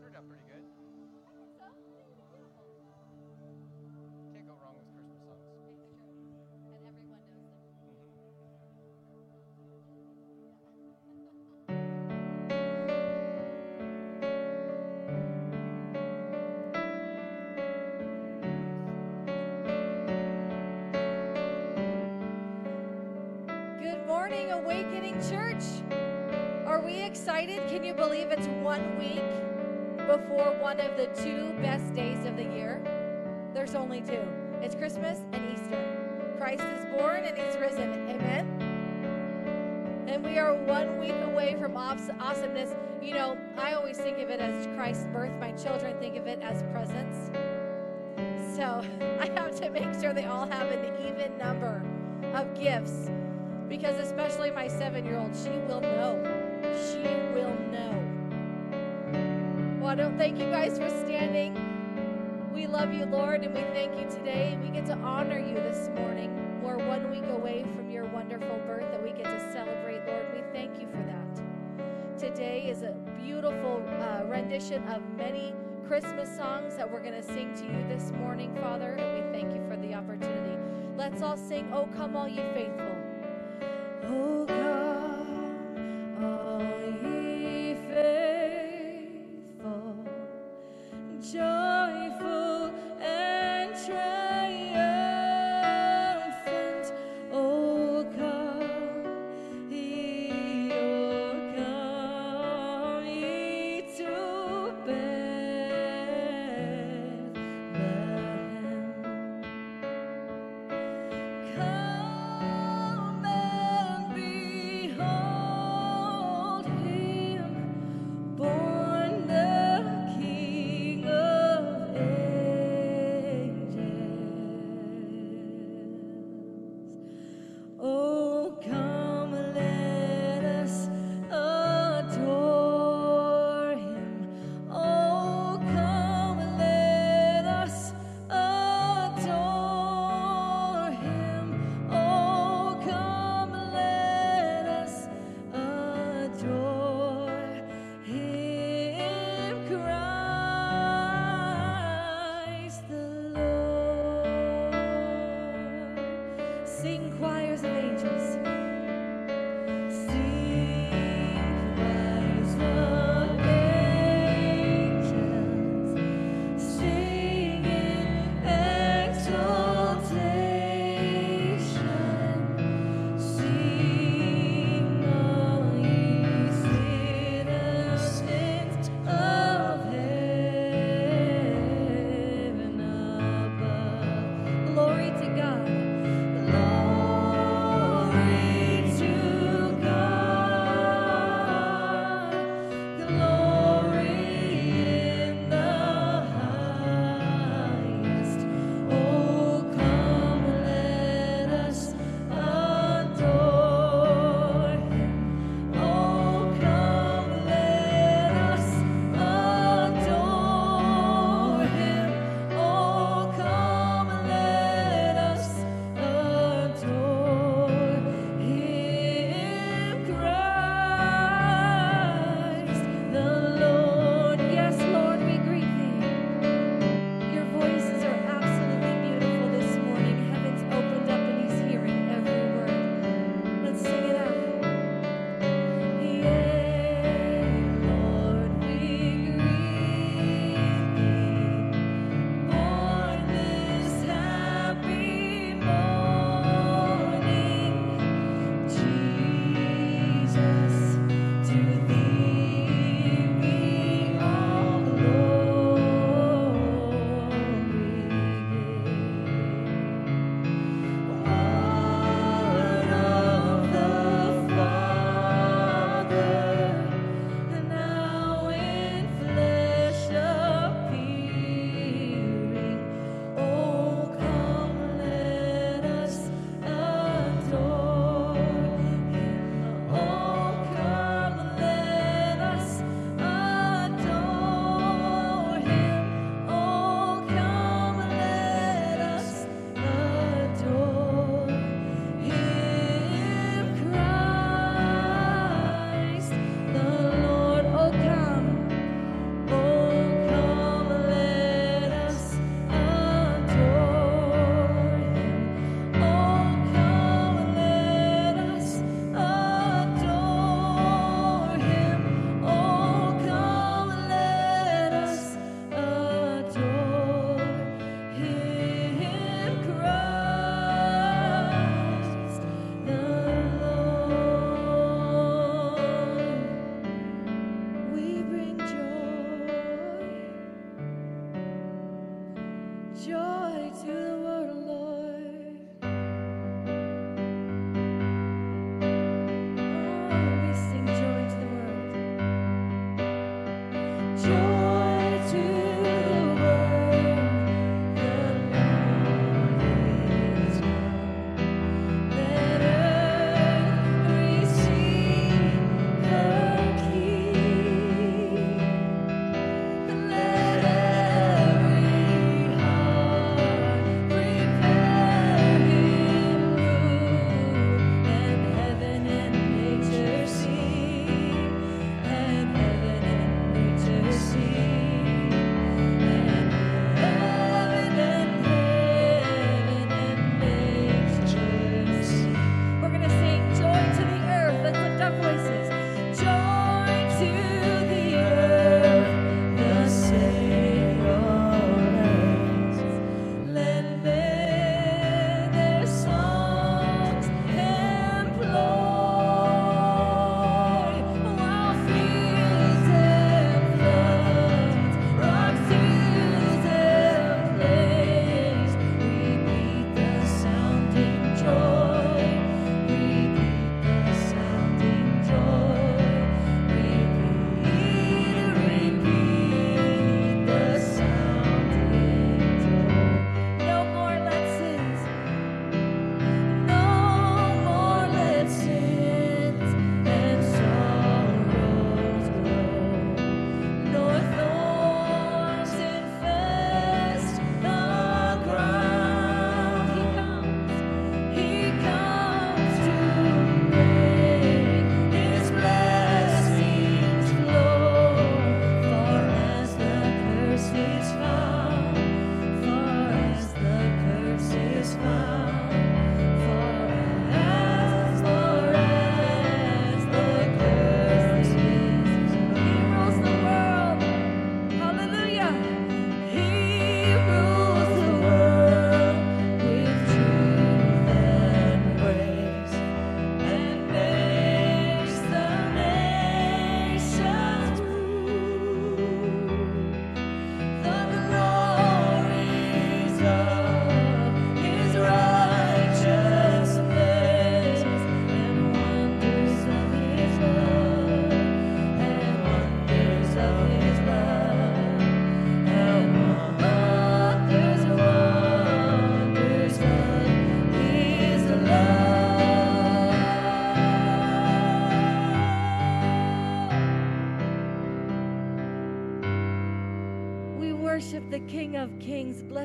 Turned out pretty good. Can't go wrong with Christmas songs. Awakening Church. Are we excited? Can you believe it's one week before one of the two best days of the year? There's only two it's Christmas and Easter. Christ is born and he's risen. Amen. And we are one week away from awesomeness. You know, I always think of it as Christ's birth. My children think of it as presents. So I have to make sure they all have an even number of gifts because, especially my seven year old, she will know. She will know. I don't thank you guys for standing. We love you, Lord, and we thank you today. We get to honor you this morning. We're one week away from your wonderful birth that we get to celebrate, Lord. We thank you for that. Today is a beautiful uh, rendition of many Christmas songs that we're going to sing to you this morning, Father, and we thank you for the opportunity. Let's all sing, Oh, come all ye faithful. Oh,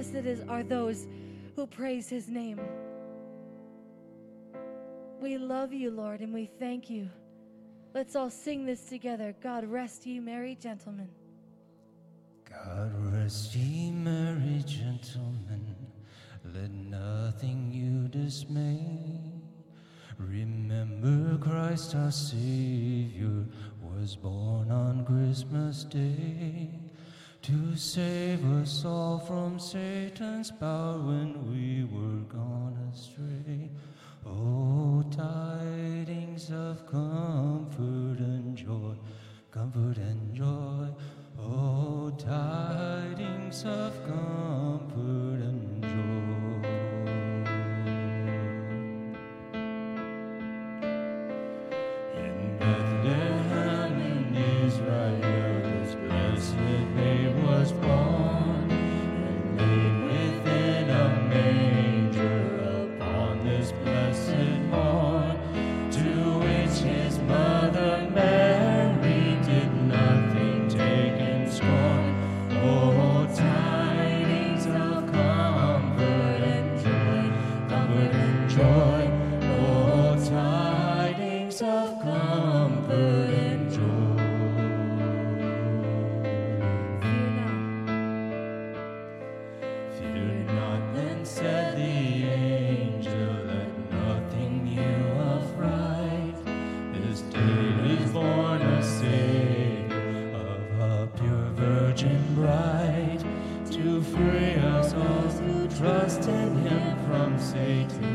Blessed are those who praise his name. We love you, Lord, and we thank you. Let's all sing this together. God rest ye merry gentlemen. God rest ye merry gentlemen. Let nothing you dismay. Remember Christ our Savior was born on Christmas Day to save us all from Satan's power when we were gone astray. Oh, tidings of comfort and joy, comfort and joy. Oh, tidings of comfort and joy. just one. retreat.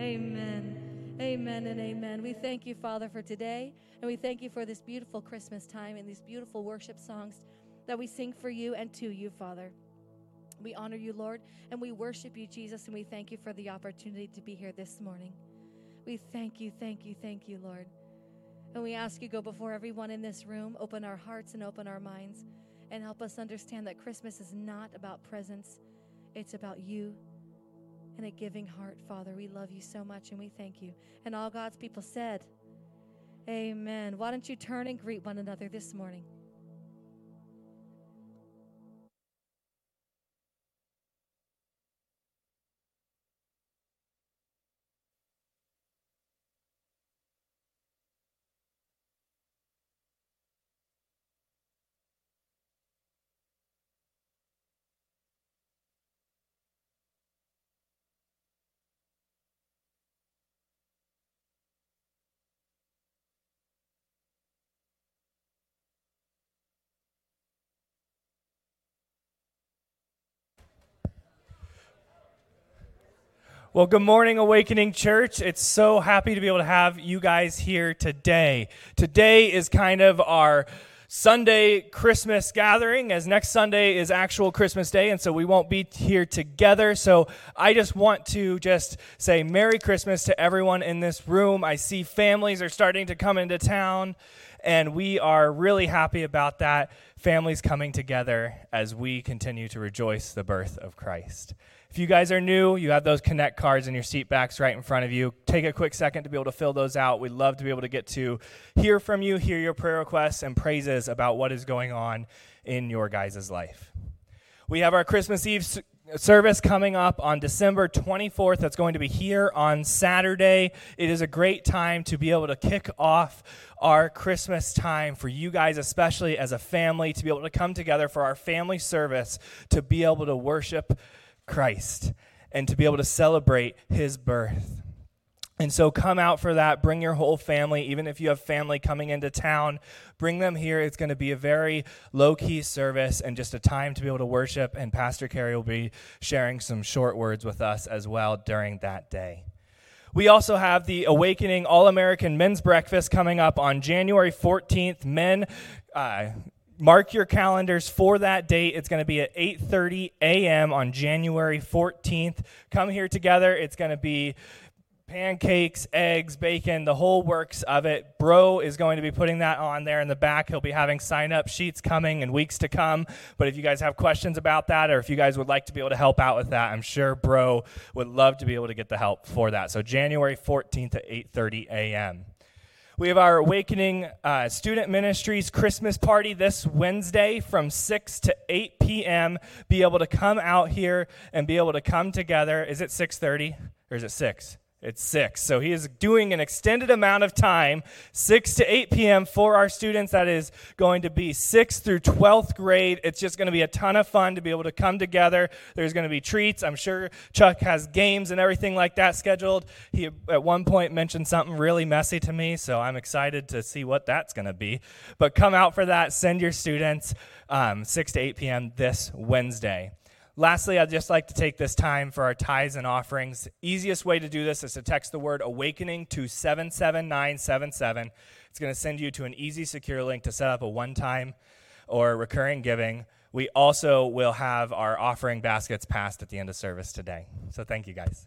Amen. Amen and amen. We thank you, Father, for today, and we thank you for this beautiful Christmas time and these beautiful worship songs that we sing for you and to you, Father. We honor you, Lord, and we worship you, Jesus, and we thank you for the opportunity to be here this morning. We thank you, thank you, thank you, Lord. And we ask you go before everyone in this room, open our hearts and open our minds, and help us understand that Christmas is not about presents, it's about you and a giving heart, Father. We love you so much and we thank you. And all God's people said, Amen. Why don't you turn and greet one another this morning? Well, good morning, Awakening Church. It's so happy to be able to have you guys here today. Today is kind of our Sunday Christmas gathering, as next Sunday is actual Christmas Day, and so we won't be here together. So I just want to just say Merry Christmas to everyone in this room. I see families are starting to come into town, and we are really happy about that. Families coming together as we continue to rejoice the birth of Christ. If you guys are new, you have those connect cards in your seat backs right in front of you. Take a quick second to be able to fill those out. We'd love to be able to get to hear from you, hear your prayer requests and praises about what is going on in your guys' life. We have our Christmas Eve service coming up on December 24th. That's going to be here on Saturday. It is a great time to be able to kick off our Christmas time for you guys, especially as a family, to be able to come together for our family service, to be able to worship Christ and to be able to celebrate his birth. And so come out for that. Bring your whole family, even if you have family coming into town, bring them here. It's going to be a very low key service and just a time to be able to worship. And Pastor Carey will be sharing some short words with us as well during that day. We also have the Awakening All American Men's Breakfast coming up on January 14th. Men, uh, mark your calendars for that date. It's going to be at 8.30 a.m on january 14th come here together. It's going to be pancakes eggs bacon the whole works of it. Bro is going to be putting that on there in the back. He'll be having sign up sheets coming in weeks to come. But if you guys have questions about that or if you guys would like to be able to help out with that i'm sure bro would love to be able to get the help for that. So january 14th at 8.30 a.m we have our Awakening uh, Student Ministries Christmas party this Wednesday from 6 to 8 p.m. Be able to come out here and be able to come together. Is it 6:30 or is it 6? It's 6. So he is doing an extended amount of time, 6 to 8 p.m. for our students. That is going to be 6th through 12th grade. It's just going to be a ton of fun to be able to come together. There's going to be treats. I'm sure Chuck has games and everything like that scheduled. He at one point mentioned something really messy to me, so I'm excited to see what that's going to be. But come out for that. Send your students um, 6 to 8 p.m. this Wednesday. Lastly, I'd just like to take this time for our tithes and offerings. Easiest way to do this is to text the word awakening to 77977. It's going to send you to an easy, secure link to set up a one time or recurring giving. We also will have our offering baskets passed at the end of service today. So thank you guys.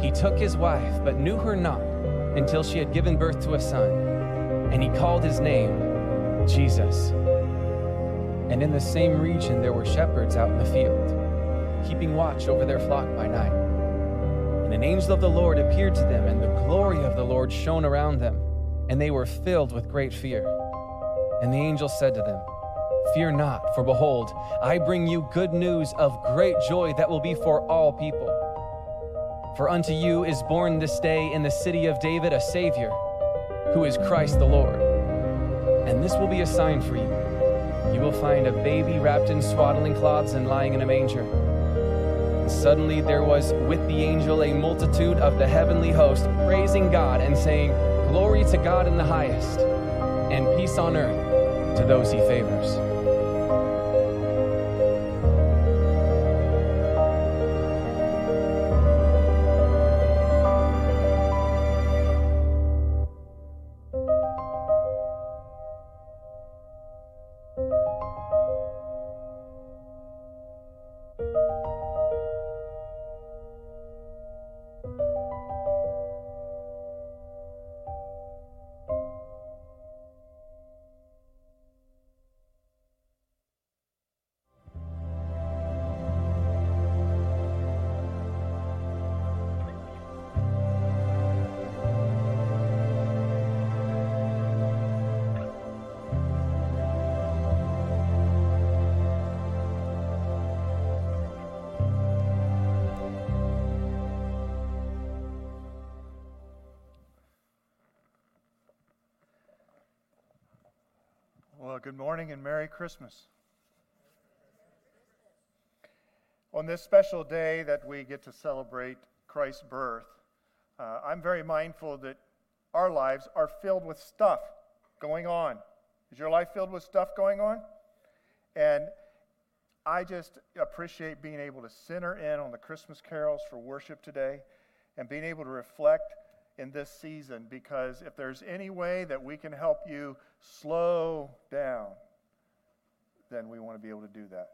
He took his wife, but knew her not until she had given birth to a son, and he called his name Jesus. And in the same region there were shepherds out in the field keeping watch over their flock by night. And an angel of the Lord appeared to them, and the glory of the Lord shone around them, and they were filled with great fear. And the angel said to them, Fear not, for behold, I bring you good news of great joy that will be for all people. For unto you is born this day in the city of David a Savior, who is Christ the Lord. And this will be a sign for you. You will find a baby wrapped in swaddling cloths and lying in a manger. And suddenly there was with the angel a multitude of the heavenly host praising God and saying, Glory to God in the highest, and peace on earth to those he favors. Morning and Merry Christmas. On this special day that we get to celebrate Christ's birth, uh, I'm very mindful that our lives are filled with stuff going on. Is your life filled with stuff going on? And I just appreciate being able to center in on the Christmas carols for worship today and being able to reflect in this season because if there's any way that we can help you slow down, then we want to be able to do that.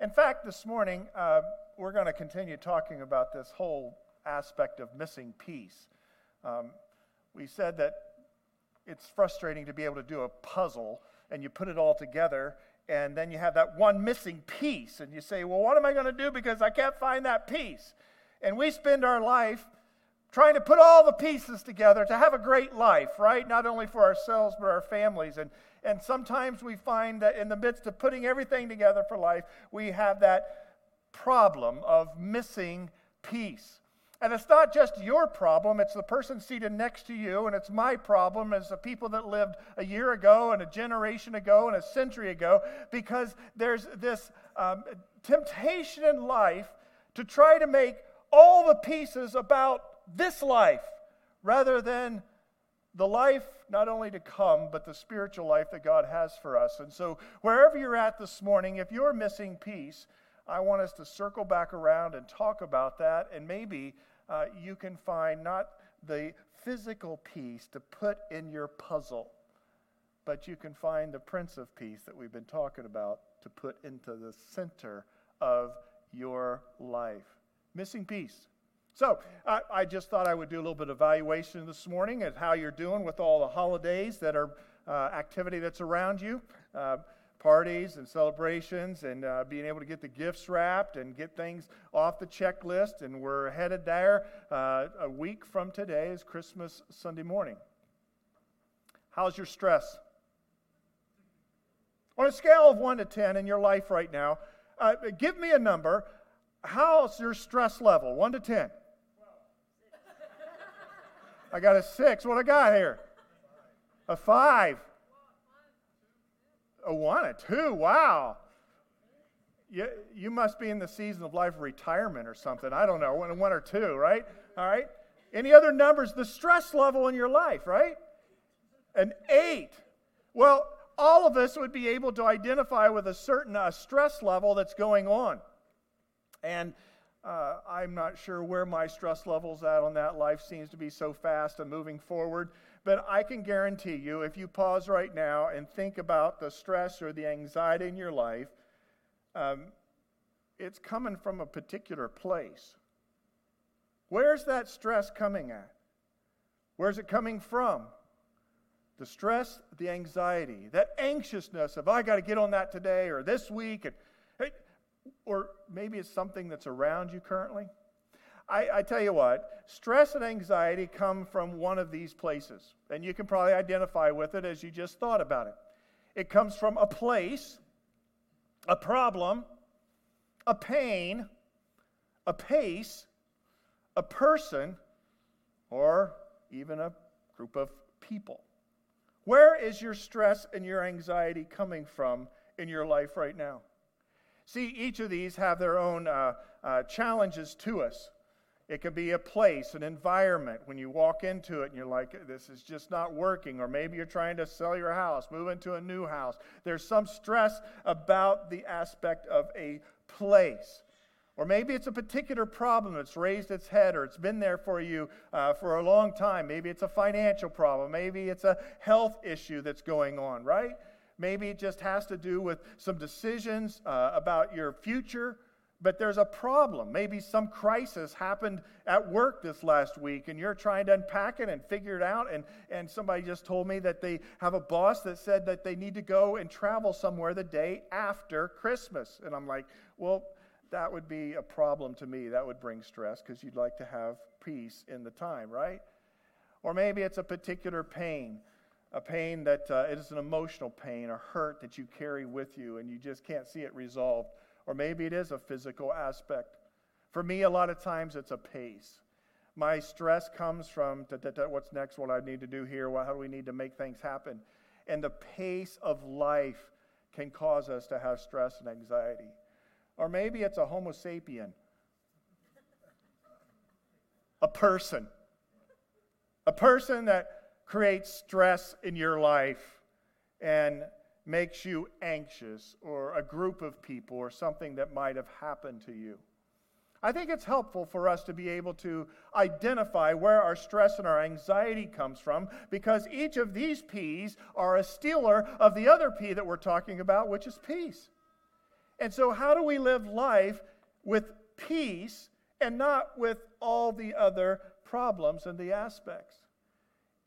In fact, this morning, uh, we're going to continue talking about this whole aspect of missing peace. Um, we said that it's frustrating to be able to do a puzzle and you put it all together and then you have that one missing piece and you say, well, what am I going to do because I can't find that piece? And we spend our life trying to put all the pieces together to have a great life, right? Not only for ourselves, but our families. And, and sometimes we find that in the midst of putting everything together for life, we have that problem of missing peace. And it's not just your problem, it's the person seated next to you, and it's my problem as the people that lived a year ago, and a generation ago, and a century ago, because there's this um, temptation in life to try to make all the pieces about this life rather than the life not only to come, but the spiritual life that God has for us. And so, wherever you're at this morning, if you're missing peace, I want us to circle back around and talk about that. And maybe uh, you can find not the physical piece to put in your puzzle, but you can find the Prince of Peace that we've been talking about to put into the center of your life. Missing peace. So I, I, just thought I would do a little bit of evaluation this morning at how you're doing with all the holidays that are uh, activity that's around you, uh, parties and celebrations, and uh, being able to get the gifts wrapped and get things off the checklist. And we're headed there. Uh, a week from today is Christmas Sunday morning. How's your stress? On a scale of one to ten in your life right now, uh, give me a number. How's your stress level? One to ten. I got a six. What I got here? A five. A one, a two. Wow. you, you must be in the season of life retirement or something. I don't know, one, one or two, right? All right. Any other numbers? The stress level in your life, right? An eight. Well, all of us would be able to identify with a certain uh, stress level that's going on. And uh, I'm not sure where my stress level's at on that. Life seems to be so fast and moving forward. But I can guarantee you, if you pause right now and think about the stress or the anxiety in your life, um, it's coming from a particular place. Where's that stress coming at? Where's it coming from? The stress, the anxiety, that anxiousness of, I got to get on that today or this week. And, or maybe it's something that's around you currently. I, I, tell you what, stress and anxiety come from one of these places. And you can probably identify with it as you just thought about it. It comes from a place, a problem, a pain, a pace, a person, or even a group of people. Where is your stress and your anxiety coming from in your life right now? See, each of these have their own uh, uh, challenges to us. It could be a place, an environment when you walk into it and you're like, this is just not working. Or maybe you're trying to sell your house, move into a new house. There's some stress about the aspect of a place. Or maybe it's a particular problem that's raised its head or it's been there for you uh, for a long time. Maybe it's a financial problem. Maybe it's a health issue that's going on, right? Maybe it just has to do with some decisions uh, about your future but there's a problem. Maybe some crisis happened at work this last week and you're trying to unpack it and figure it out. And, and somebody just told me that they have a boss that said that they need to go and travel somewhere the day after Christmas. And I'm like, well, that would be a problem to me. That would bring stress because you'd like to have peace in the time, right? Or maybe it's a particular pain, a pain that uh, it is an emotional pain, a hurt that you carry with you and you just can't see it resolved or maybe it is a physical aspect. For me, a lot of times it's a pace. My stress comes from what's next, what I need to do here, how do we need to make things happen. And the pace of life can cause us to have stress and anxiety. Or maybe it's a Homo sapien, a person, a person that creates stress in your life and makes you anxious, or a group of people, or something that might have happened to you. I think it's helpful for us to be able to identify where our stress and our anxiety comes from because each of these P's are a stealer of the other P that we're talking about, which is peace. And so, how do we live life with peace and not with all the other problems and the aspects?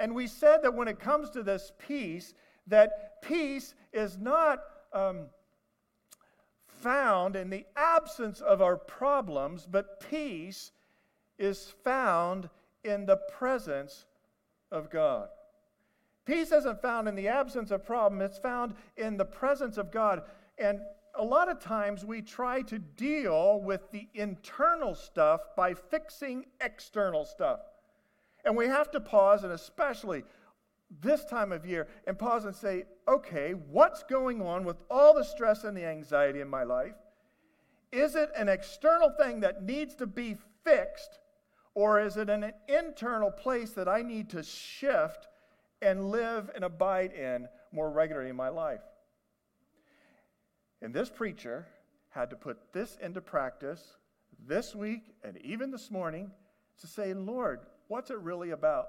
And we said that when it comes to this peace, that peace is not um, found in the absence of our problems, but peace is found in the presence of God. Peace isn't found in the absence of problem, it's found in the presence of God. And a lot of times we try to deal with the internal stuff by fixing external stuff. And we have to pause, and especially this time of year and pause and say, okay, what's going on with all the stress and the anxiety in my life? Is it an external thing that needs to be fixed, or is it an internal place that I need to shift and live and abide in more regularly in my life? And this preacher had to put this into practice this week and even this morning to say, Lord, what's it really about?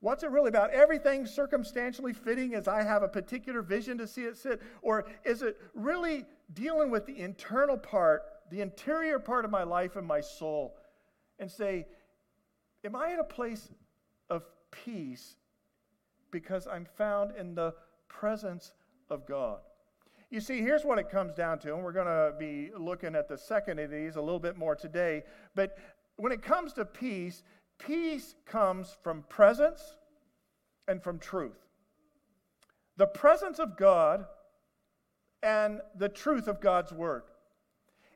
What's it really about? Everything circumstantially fitting as I have a particular vision to see it sit? Or is it really dealing with the internal part, the interior part of my life and my soul, and say, Am I at a place of peace because I'm found in the presence of God? You see, here's what it comes down to, and we're going to be looking at the second of these a little bit more today. But when it comes to peace, Peace comes from presence and from truth. The presence of God and the truth of God's word.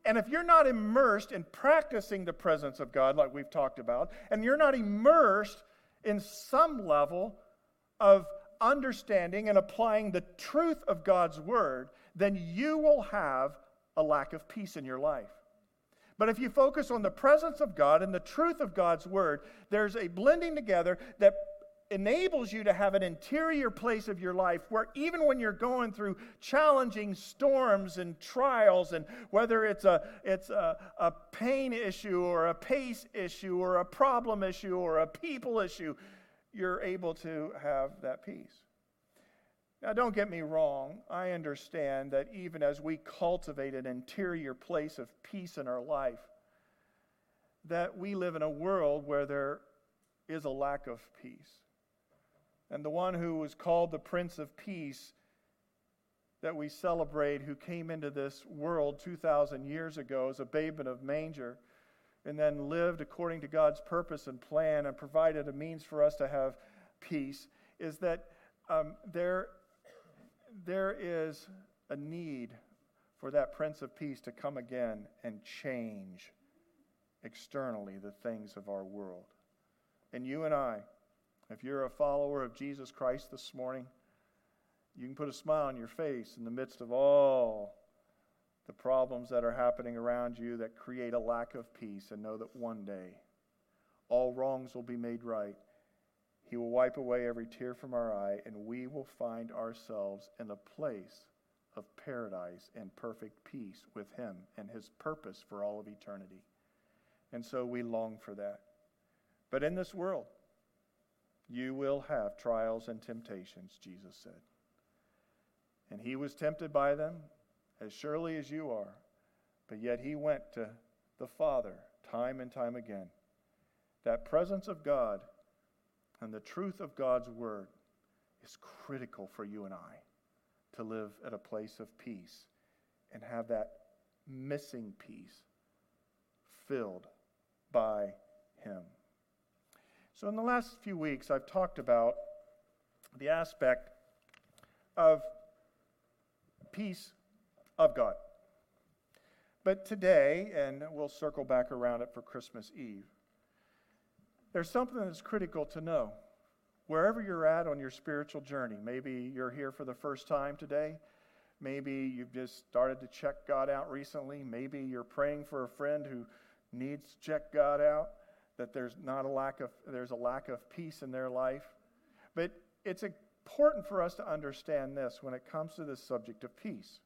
And if you're not immersed in practicing the presence of God, like we've talked about, and you're not immersed in some level of understanding and applying the truth of God's word, then you will have a lack of peace in your life. But if you focus on the presence of God and the truth of God's word, there's a blending together that enables you to have an interior place of your life where even when you're going through challenging storms and trials and whether it's a it's a, a pain issue or a pace issue or a problem issue or a people issue you're able to have that peace now don't get me wrong. I understand that even as we cultivate an interior place of peace in our life that we live in a world where there is a lack of peace. And the one who was called the Prince of Peace that we celebrate, who came into this world 2,000 years ago as a babe in a manger, and then lived according to God's purpose and plan and provided a means for us to have peace, is that um, there, there is a need for that Prince of Peace to come again and change externally the things of our world. And you and I, if you're a follower of Jesus Christ this morning, you can put a smile on your face in the midst of all the problems that are happening around you that create a lack of peace and know that one day all wrongs will be made right. He will wipe away every tear from our eye, and we will find ourselves in a place of paradise and perfect peace with Him and His purpose for all of eternity. And so we long for that. But in this world, you will have trials and temptations, Jesus said. And he was tempted by them as surely as you are, but yet he went to the Father time and time again. That presence of God and the truth of God's word is critical for you and I to live at a place of peace and have that missing peace filled by him. So, in the last few weeks, I've talked about the aspect of peace of God. But today, and we'll circle back around it for Christmas Eve, there's something that's critical to know. Wherever you're at on your spiritual journey, maybe you're here for the first time today. Maybe you've just started to check God out recently. Maybe you're praying for a friend who needs to check God out that there's not a lack of there's a lack of peace in their life. But it's important for us to understand this when it comes to this subject of peace.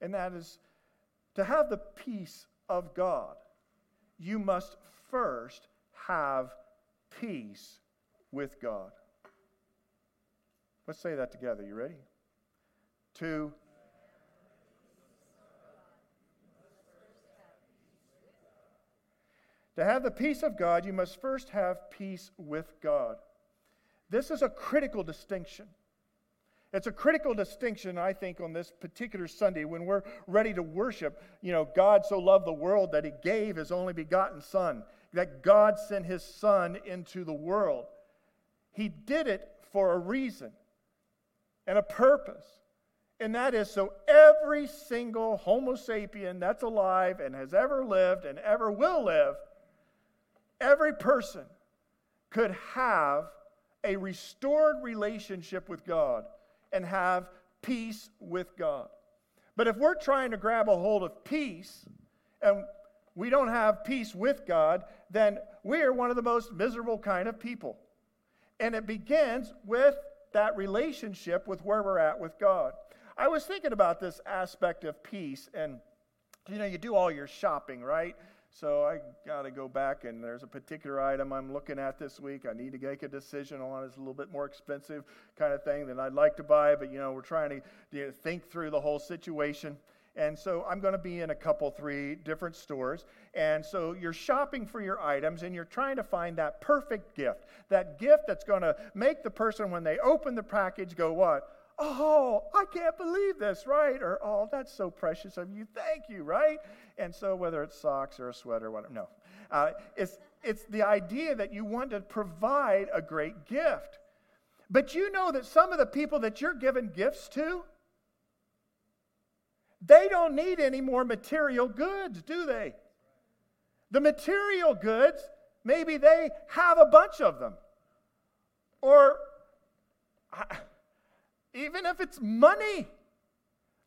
And that is to have the peace of God, you must first have peace with God. Let's say that together. You ready? To To have the peace of God, you must first have peace with God. This is a critical distinction. It's a critical distinction, I think, on this particular Sunday when we're ready to worship. You know, God so loved the world that he gave his only begotten Son, that God sent his Son into the world. He did it for a reason and a purpose. And that is so every single Homo sapien that's alive and has ever lived and ever will live every person could have a restored relationship with God and have peace with God. But if we're trying to grab a hold of peace and we don't have peace with God, then we are one of the most miserable kind of people. And it begins with that relationship with where we're at with God. I was thinking about this aspect of peace, and you know, you do all your shopping, right? So I got to go back, and there's a particular item I'm looking at this week. I need to make a decision on. It's a little bit more expensive kind of thing than I'd like to buy, but you know we're trying to you know, think through the whole situation. And so I'm going to be in a couple, three different stores. And so you're shopping for your items and you're trying to find that perfect gift. That gift that's going to make the person, when they open the package, go, What? Oh, I can't believe this, right? Or, Oh, that's so precious of you. Thank you, right? And so, whether it's socks or a sweater, whatever, no. Uh, it's, it's the idea that you want to provide a great gift. But you know that some of the people that you're giving gifts to, they don't need any more material goods, do they? The material goods, maybe they have a bunch of them. Or even if it's money,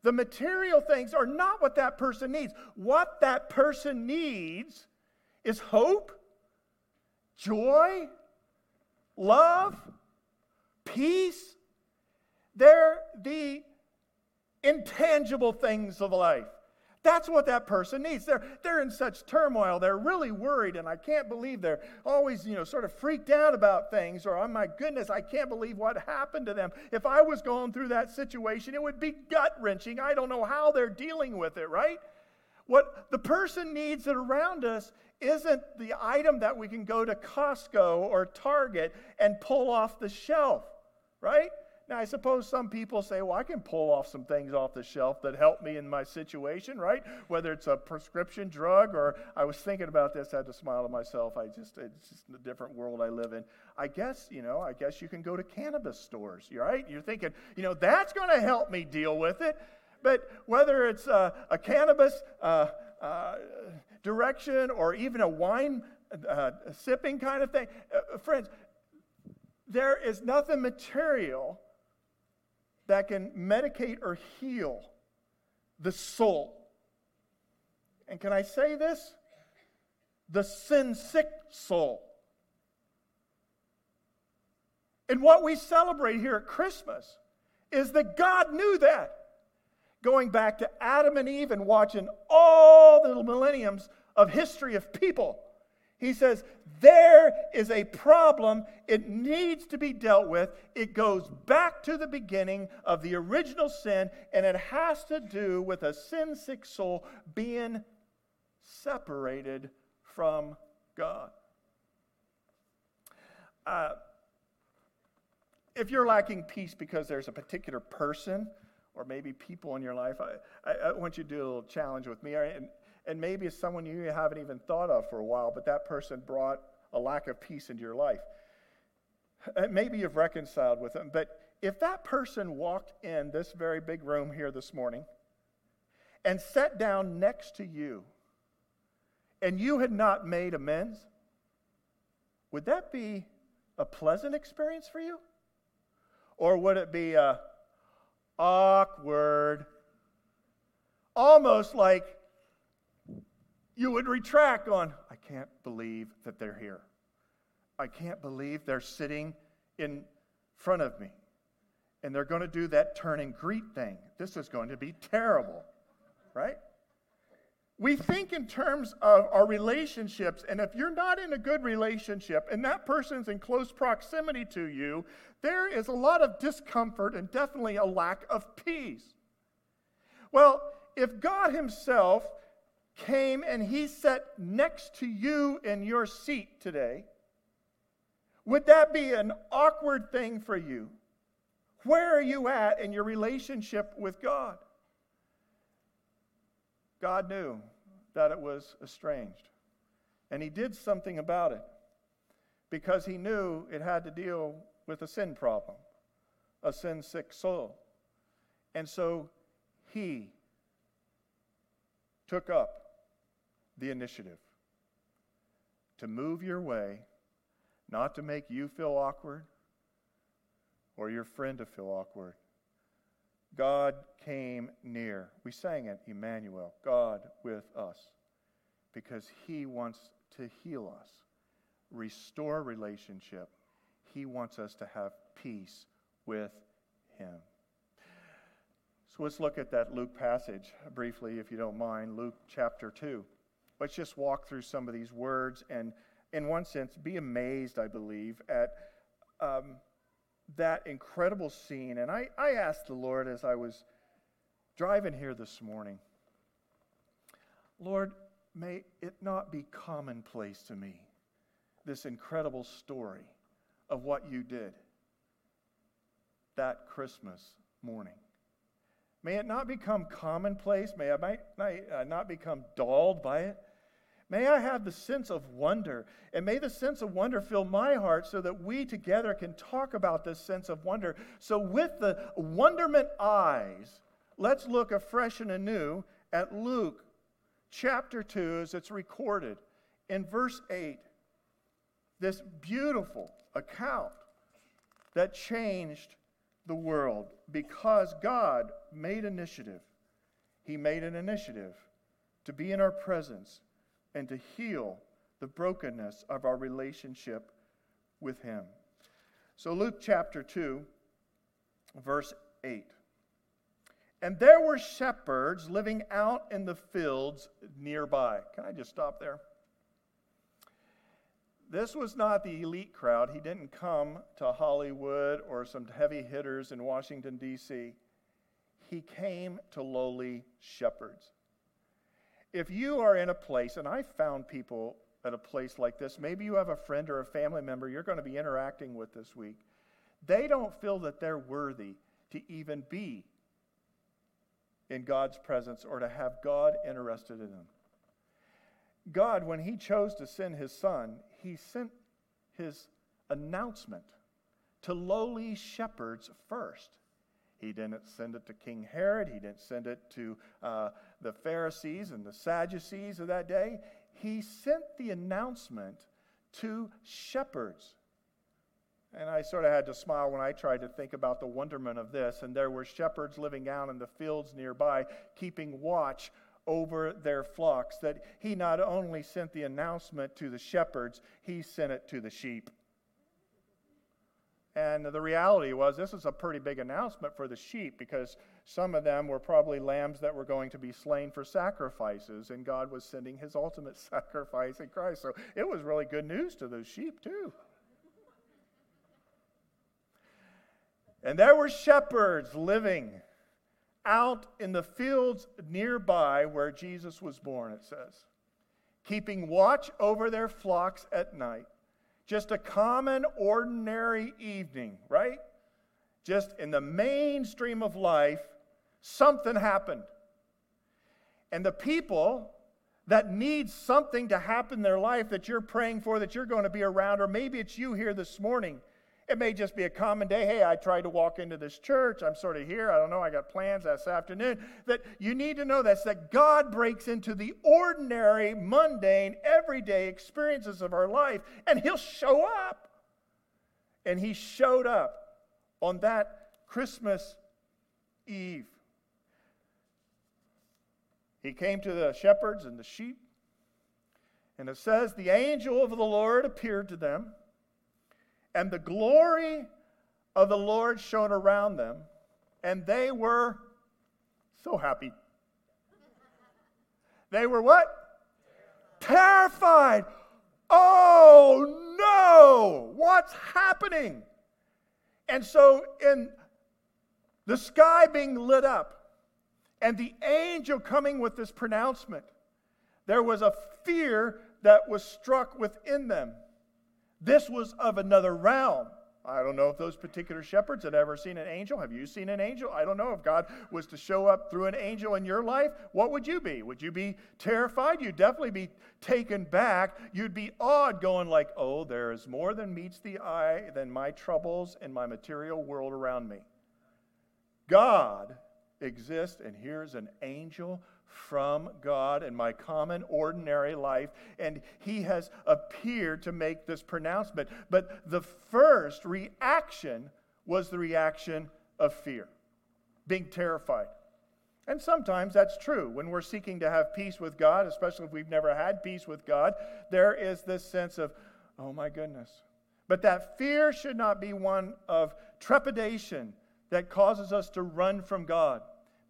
The material things are not what that person needs. What that person needs is hope, joy, love, peace. They're the intangible things of life. That's what that person needs. They're, they're in such turmoil. They're really worried, and I can't believe they're always, you know, sort of freaked out about things, or, oh my goodness, I can't believe what happened to them. If I was going through that situation, it would be gut wrenching. I don't know how they're dealing with it, right? What the person needs that around us isn't the item that we can go to Costco or Target and pull off the shelf, right? Now, I suppose some people say, well, I can pull off some things off the shelf that help me in my situation, right? Whether it's a prescription drug or I was thinking about this, I had to smile to myself. I just, it's just a different world I live in. I guess, you know, I guess you can go to cannabis stores, right? You're thinking, you know, that's going to help me deal with it. But whether it's a, a cannabis uh, uh, direction or even a wine uh, sipping kind of thing, uh, friends, there is nothing material that can medicate or heal the soul. And can I say this? The sin sick soul. And what we celebrate here at Christmas is that God knew that. Going back to Adam and Eve and watching all the millenniums of history of people he says, there is a problem. It needs to be dealt with. It goes back to the beginning of the original sin, and it has to do with a sin sick soul being separated from God. Uh, if you're lacking peace because there's a particular person or maybe people in your life, I, I, I want you to do a little challenge with me. And and maybe it's someone you haven't even thought of for a while, but that person brought a lack of peace into your life. Maybe you've reconciled with them, but if that person walked in this very big room here this morning and sat down next to you and you had not made amends, would that be a pleasant experience for you? Or would it be a awkward, almost like you would retract on, I can't believe that they're here. I can't believe they're sitting in front of me. And they're going to do that turn and greet thing. This is going to be terrible, right? We think in terms of our relationships, and if you're not in a good relationship and that person's in close proximity to you, there is a lot of discomfort and definitely a lack of peace. Well, if God Himself came and he sat next to you in your seat today, would that be an awkward thing for you? Where are you at in your relationship with God? God knew that it was estranged. And he did something about it because he knew it had to deal with a sin problem, a sin sick soul. And so he took up the initiative to move your way, not to make you feel awkward or your friend to feel awkward. God came near. We sang it, Emmanuel, God with us, because He wants to heal us, restore relationship. He wants us to have peace with Him. So let's look at that Luke passage briefly, if you don't mind. Luke chapter 2 let's just walk through some of these words and, in one sense, be amazed, I believe, at um, that incredible scene. And I, I asked the Lord as I was driving here this morning, Lord, may it not be commonplace to me, this incredible story of what you did that Christmas morning. May it not become commonplace. May I might, uh, not become dulled by it. May I have the sense of wonder, and may the sense of wonder fill my heart so that we together can talk about this sense of wonder. So, with the wonderment eyes, let's look afresh and anew at Luke chapter 2 as it's recorded in verse 8. This beautiful account that changed the world because God made initiative He made an initiative to be in our presence and to heal the brokenness of our relationship with Him. So, Luke chapter 2, verse 8. And there were shepherds living out in the fields nearby. Can I just stop there? This was not the elite crowd. He didn't come to Hollywood or some heavy hitters in Washington, D.C. He came to lowly shepherds. If you are in a place, and I found people at a place like this, maybe you have a friend or a family member you're going to be interacting with this week, they don't feel that they're worthy to even be in God's presence or to have God interested in them. God, when He chose to send His Son, He sent His announcement to lowly shepherds first. He didn't send it to King Herod. He didn't send it to uh, the Pharisees and the Sadducees of that day. He sent the announcement to shepherds. And I sort of had to smile when I tried to think about the wonderment of this. And there were shepherds living out in the fields nearby, keeping watch over their flocks. That he not only sent the announcement to the shepherds, he sent it to the sheep. And the reality was, this is a pretty big announcement for the sheep because some of them were probably lambs that were going to be slain for sacrifices, and God was sending his ultimate sacrifice in Christ. So it was really good news to those sheep, too. And there were shepherds living out in the fields nearby where Jesus was born, it says, keeping watch over their flocks at night. Just a common, ordinary evening, right? Just in the mainstream of life, something happened. And the people that need something to happen in their life that you're praying for, that you're going to be around, or maybe it's you here this morning it may just be a common day. Hey, I tried to walk into this church. I'm sort of here. I don't know. I got plans this afternoon. That you need to know this that God breaks into the ordinary, mundane, everyday experiences of our life and He'll show up. And He showed up on that Christmas Eve. He came to the shepherds and the sheep. And it says, The angel of the Lord appeared to them and the glory of the Lord shone around them, and they were so happy. They were what? Terrified. Oh no, what's happening? And so, in the sky being lit up and the angel coming with this pronouncement, there was a fear that was struck within them. This was of another realm. I don't know if those particular shepherds had ever seen an angel. Have you seen an angel? I don't know. If God was to show up through an angel in your life, what would you be? Would you be terrified? You'd definitely be taken back. You'd be awed, going like, oh, there is more than meets the eye than my troubles and my material world around me. God exists, and here's an angel from God in my common, ordinary life, and He has appeared to make this pronouncement. But the first reaction was the reaction of fear, being terrified. And sometimes that's true. When we're seeking to have peace with God, especially if we've never had peace with God, there is this sense of, oh my goodness. But that fear should not be one of trepidation that causes us to run from God.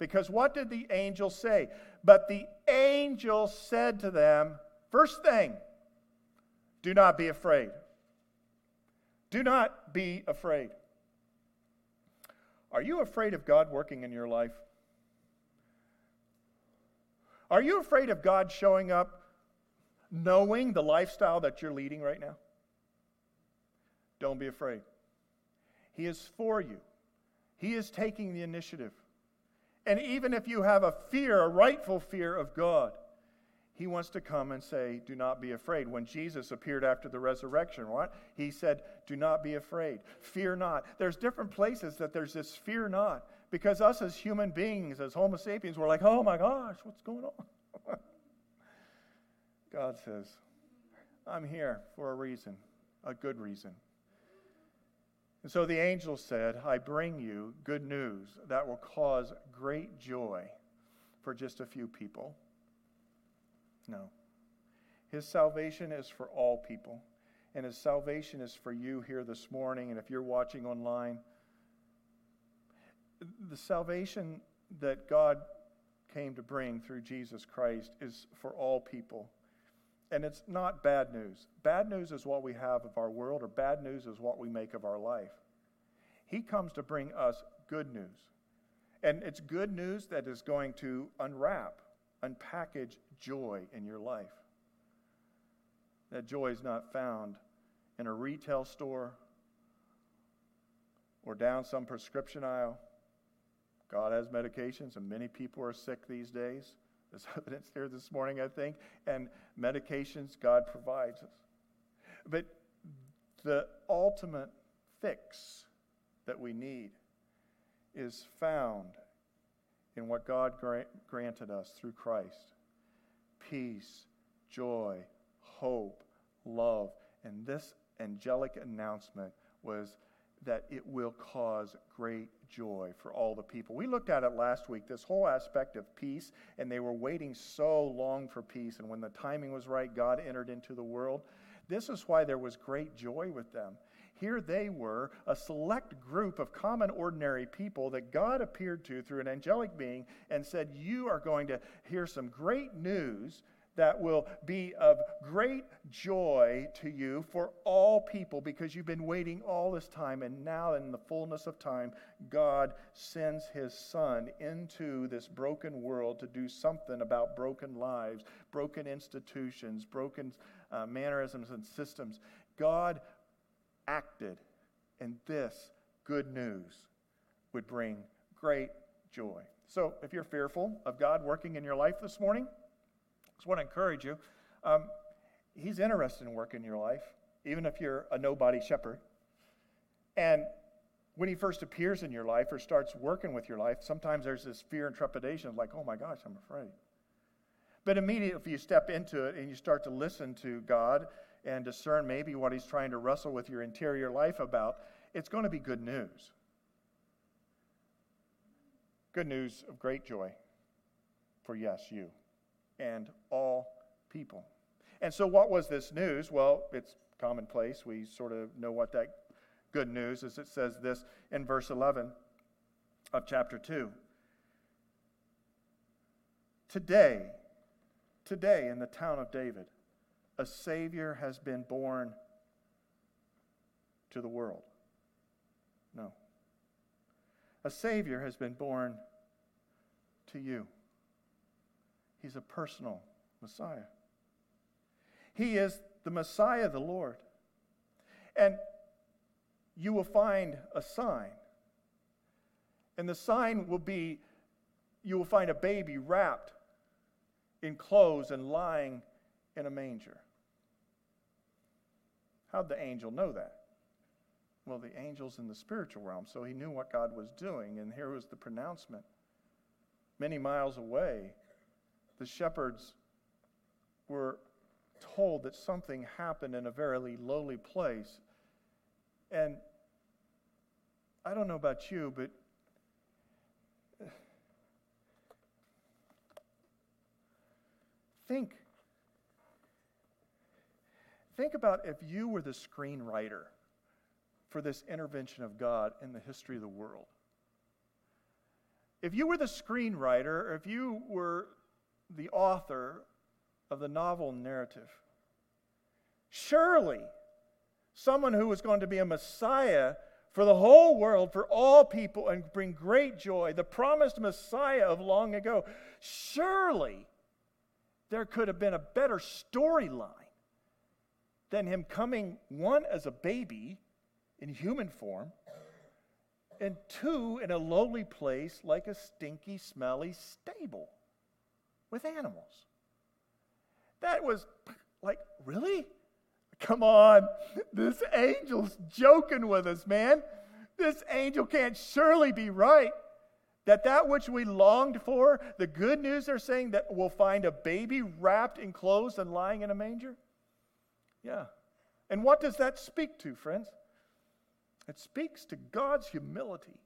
Because what did the angel say? But the angel said to them, first thing, do not be afraid. Do not be afraid. Are you afraid of God working in your life? Are you afraid of God showing up knowing the lifestyle that you're leading right now? Don't be afraid. He is for you, He is taking the initiative. And even if you have a fear, a rightful fear of God, he wants to come and say, Do not be afraid. When Jesus appeared after the resurrection, what? He said, Do not be afraid. Fear not. There's different places that there's this fear not. Because us as human beings, as Homo sapiens, we're like, Oh my gosh, what's going on? God says, I'm here for a reason, a good reason. And so the angel said, I bring you good news that will cause great joy for just a few people. No. His salvation is for all people. And his salvation is for you here this morning. And if you're watching online, the salvation that God came to bring through Jesus Christ is for all people. And it's not bad news. Bad news is what we have of our world, or bad news is what we make of our life. He comes to bring us good news. And it's good news that is going to unwrap, unpackage joy in your life. That joy is not found in a retail store or down some prescription aisle. God has medications, and many people are sick these days. There's evidence here this morning, I think. And medications God provides us. But the ultimate fix that we need is found in what God granted us through Christ peace, joy, hope, love. And this angelic announcement was that it will cause great joy for all the people. We looked at it last week, this whole aspect of peace, and they were waiting so long for peace. And when the timing was right, God entered into the world. This is why there was great joy with them. Here they were, a select group of common, ordinary people that God appeared to through an angelic being and said, You are going to hear some great news that will be of great joy to you for all people because you've been waiting all this time. And now, in the fullness of time, God sends his son into this broken world to do something about broken lives, broken institutions, broken uh, mannerisms and systems. God acted, and this good news would bring great joy. So, if you're fearful of God working in your life this morning, just want to encourage you. Um, he's interested in working in your life, even if you're a nobody shepherd. And when he first appears in your life or starts working with your life, sometimes there's this fear and trepidation like, oh my gosh, I'm afraid. But immediately, if you step into it and you start to listen to God and discern maybe what He's trying to wrestle with your interior life about, it's going to be good news. Good news of great joy for, yes, you and all people. And so, what was this news? Well, it's commonplace. We sort of know what that good news is. It says this in verse 11 of chapter 2. Today, today in the town of David, a Savior has been born to the world. No. A Savior has been born to you. He's a personal Messiah. He is the Messiah, the Lord. And you will find a sign. And the sign will be you will find a baby wrapped in clothes and lying in a manger. How'd the angel know that? Well, the angel's in the spiritual realm, so he knew what God was doing, and here was the pronouncement. Many miles away, the shepherds were told that something happened in a very lowly place. And I don't know about you, but think think about if you were the screenwriter for this intervention of God in the history of the world. If you were the screenwriter, or if you were the author of the novel narrative. Surely, someone who was going to be a Messiah for the whole world, for all people, and bring great joy, the promised Messiah of long ago, surely there could have been a better storyline than him coming, one, as a baby in human form, and two, in a lowly place like a stinky, smelly stable with animals. That was like, really? Come on. This angel's joking with us, man. This angel can't surely be right. That that which we longed for, the good news they're saying that we'll find a baby wrapped in clothes and lying in a manger? Yeah. And what does that speak to, friends? It speaks to God's humility.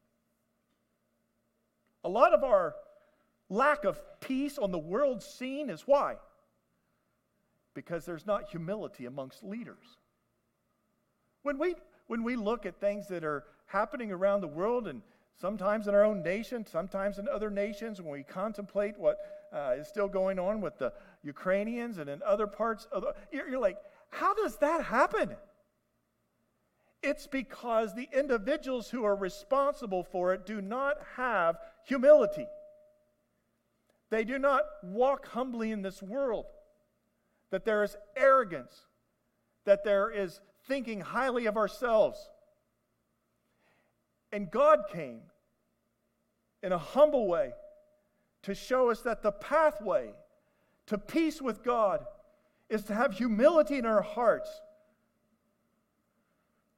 A lot of our lack of peace on the world scene is why? Because there's not humility amongst leaders. When we, when we look at things that are happening around the world and sometimes in our own nation, sometimes in other nations, when we contemplate what uh, is still going on with the Ukrainians and in other parts of the, you're, you're like, how does that happen? It's because the individuals who are responsible for it do not have humility. They do not walk humbly in this world. That there is arrogance, that there is thinking highly of ourselves. And God came in a humble way to show us that the pathway to peace with God is to have humility in our hearts.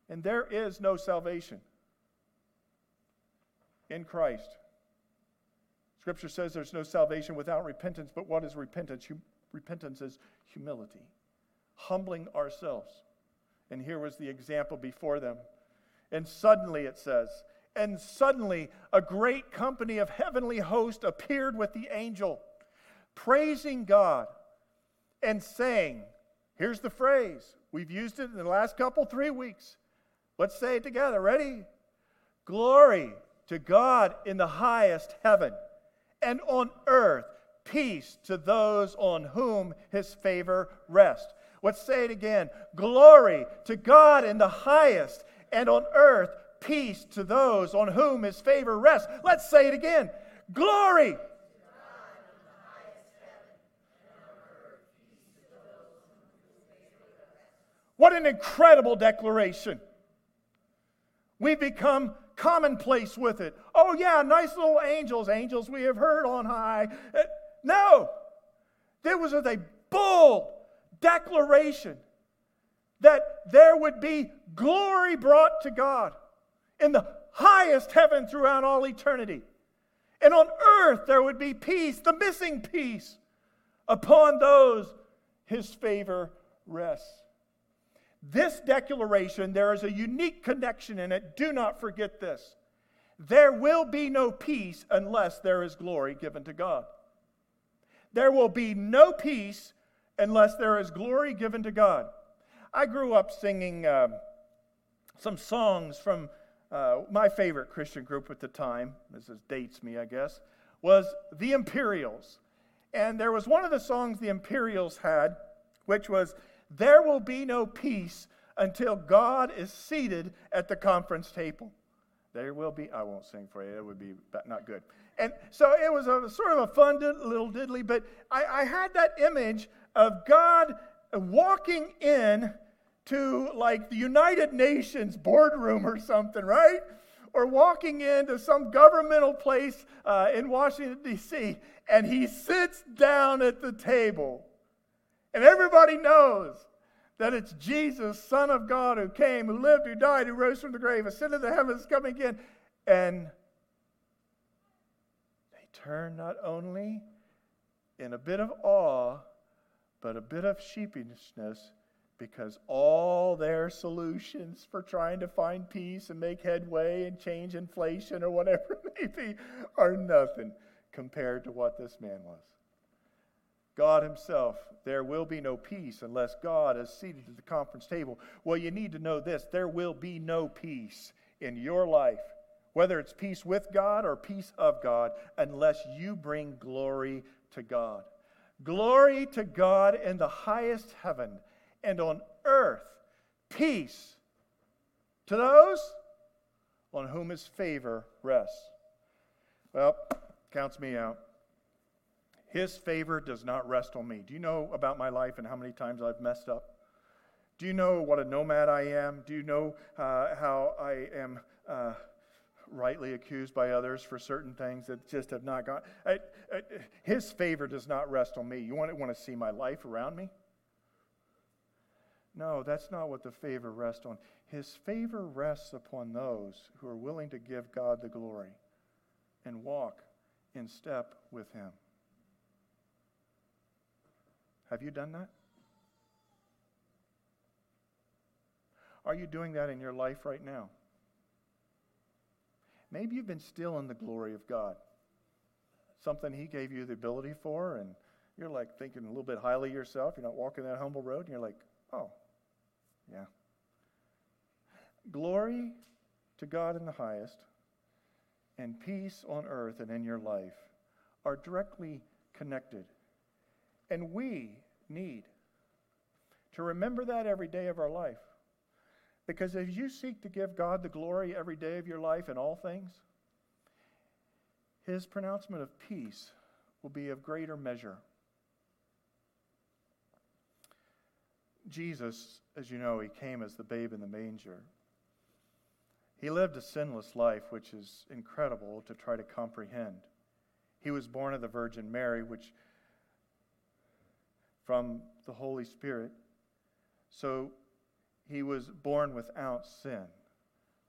And there is no salvation in Christ. Scripture says there's no salvation without repentance, but what is repentance? Hum- repentance is humility, humbling ourselves. And here was the example before them. And suddenly it says, and suddenly a great company of heavenly hosts appeared with the angel, praising God and saying, Here's the phrase. We've used it in the last couple, three weeks. Let's say it together. Ready? Glory to God in the highest heaven and on earth peace to those on whom his favor rests. Let's say it again. Glory to God in the highest, and on earth peace to those on whom his favor rests. Let's say it again. Glory. What an incredible declaration. We've become commonplace with it. Oh, yeah, nice little angels, angels we have heard on high. Uh, no, there was a bold declaration that there would be glory brought to God in the highest heaven throughout all eternity. And on earth there would be peace, the missing peace, upon those his favor rests. This declaration, there is a unique connection in it. Do not forget this. There will be no peace unless there is glory given to God. There will be no peace unless there is glory given to God. I grew up singing uh, some songs from uh, my favorite Christian group at the time, this is, dates me, I guess, was the Imperials. And there was one of the songs the Imperials had, which was, there will be no peace until God is seated at the conference table. There will be, I won't sing for you, it would be not good. And so it was a sort of a fun little diddly, but I, I had that image of God walking in to like the United Nations boardroom or something, right? Or walking into some governmental place uh, in Washington, D.C., and he sits down at the table. And everybody knows that it's Jesus, Son of God, who came, who lived, who died, who rose from the grave, ascended to the is coming again. And they turn not only in a bit of awe, but a bit of sheepishness because all their solutions for trying to find peace and make headway and change inflation or whatever it may be are nothing compared to what this man was. God Himself, there will be no peace unless God is seated at the conference table. Well, you need to know this there will be no peace in your life, whether it's peace with God or peace of God, unless you bring glory to God. Glory to God in the highest heaven, and on earth, peace to those on whom His favor rests. Well, counts me out. His favor does not rest on me. Do you know about my life and how many times I've messed up? Do you know what a nomad I am? Do you know uh, how I am uh, rightly accused by others for certain things that just have not gone? I, I, his favor does not rest on me. You want want to see my life around me? No, that's not what the favor rests on. His favor rests upon those who are willing to give God the glory and walk in step with Him. Have you done that? Are you doing that in your life right now? Maybe you've been still in the glory of God. something He gave you the ability for, and you're like thinking a little bit highly of yourself. You're not walking that humble road, and you're like, oh, yeah. Glory to God in the highest, and peace on earth and in your life are directly connected. And we need to remember that every day of our life. Because as you seek to give God the glory every day of your life in all things, his pronouncement of peace will be of greater measure. Jesus, as you know, he came as the babe in the manger. He lived a sinless life, which is incredible to try to comprehend. He was born of the Virgin Mary, which from the Holy Spirit. So he was born without sin.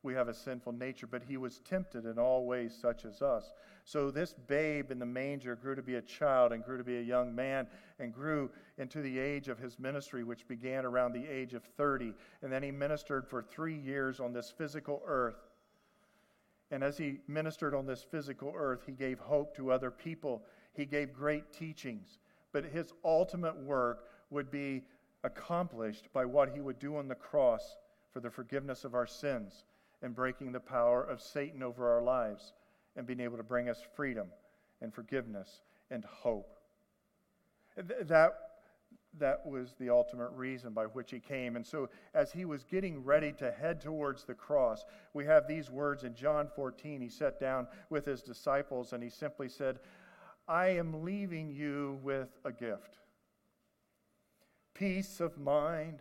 We have a sinful nature, but he was tempted in all ways, such as us. So this babe in the manger grew to be a child and grew to be a young man and grew into the age of his ministry, which began around the age of 30. And then he ministered for three years on this physical earth. And as he ministered on this physical earth, he gave hope to other people. He gave great teachings. But his ultimate work would be accomplished by what he would do on the cross for the forgiveness of our sins and breaking the power of Satan over our lives and being able to bring us freedom and forgiveness and hope. That, that was the ultimate reason by which he came. And so, as he was getting ready to head towards the cross, we have these words in John 14. He sat down with his disciples and he simply said, I am leaving you with a gift peace of mind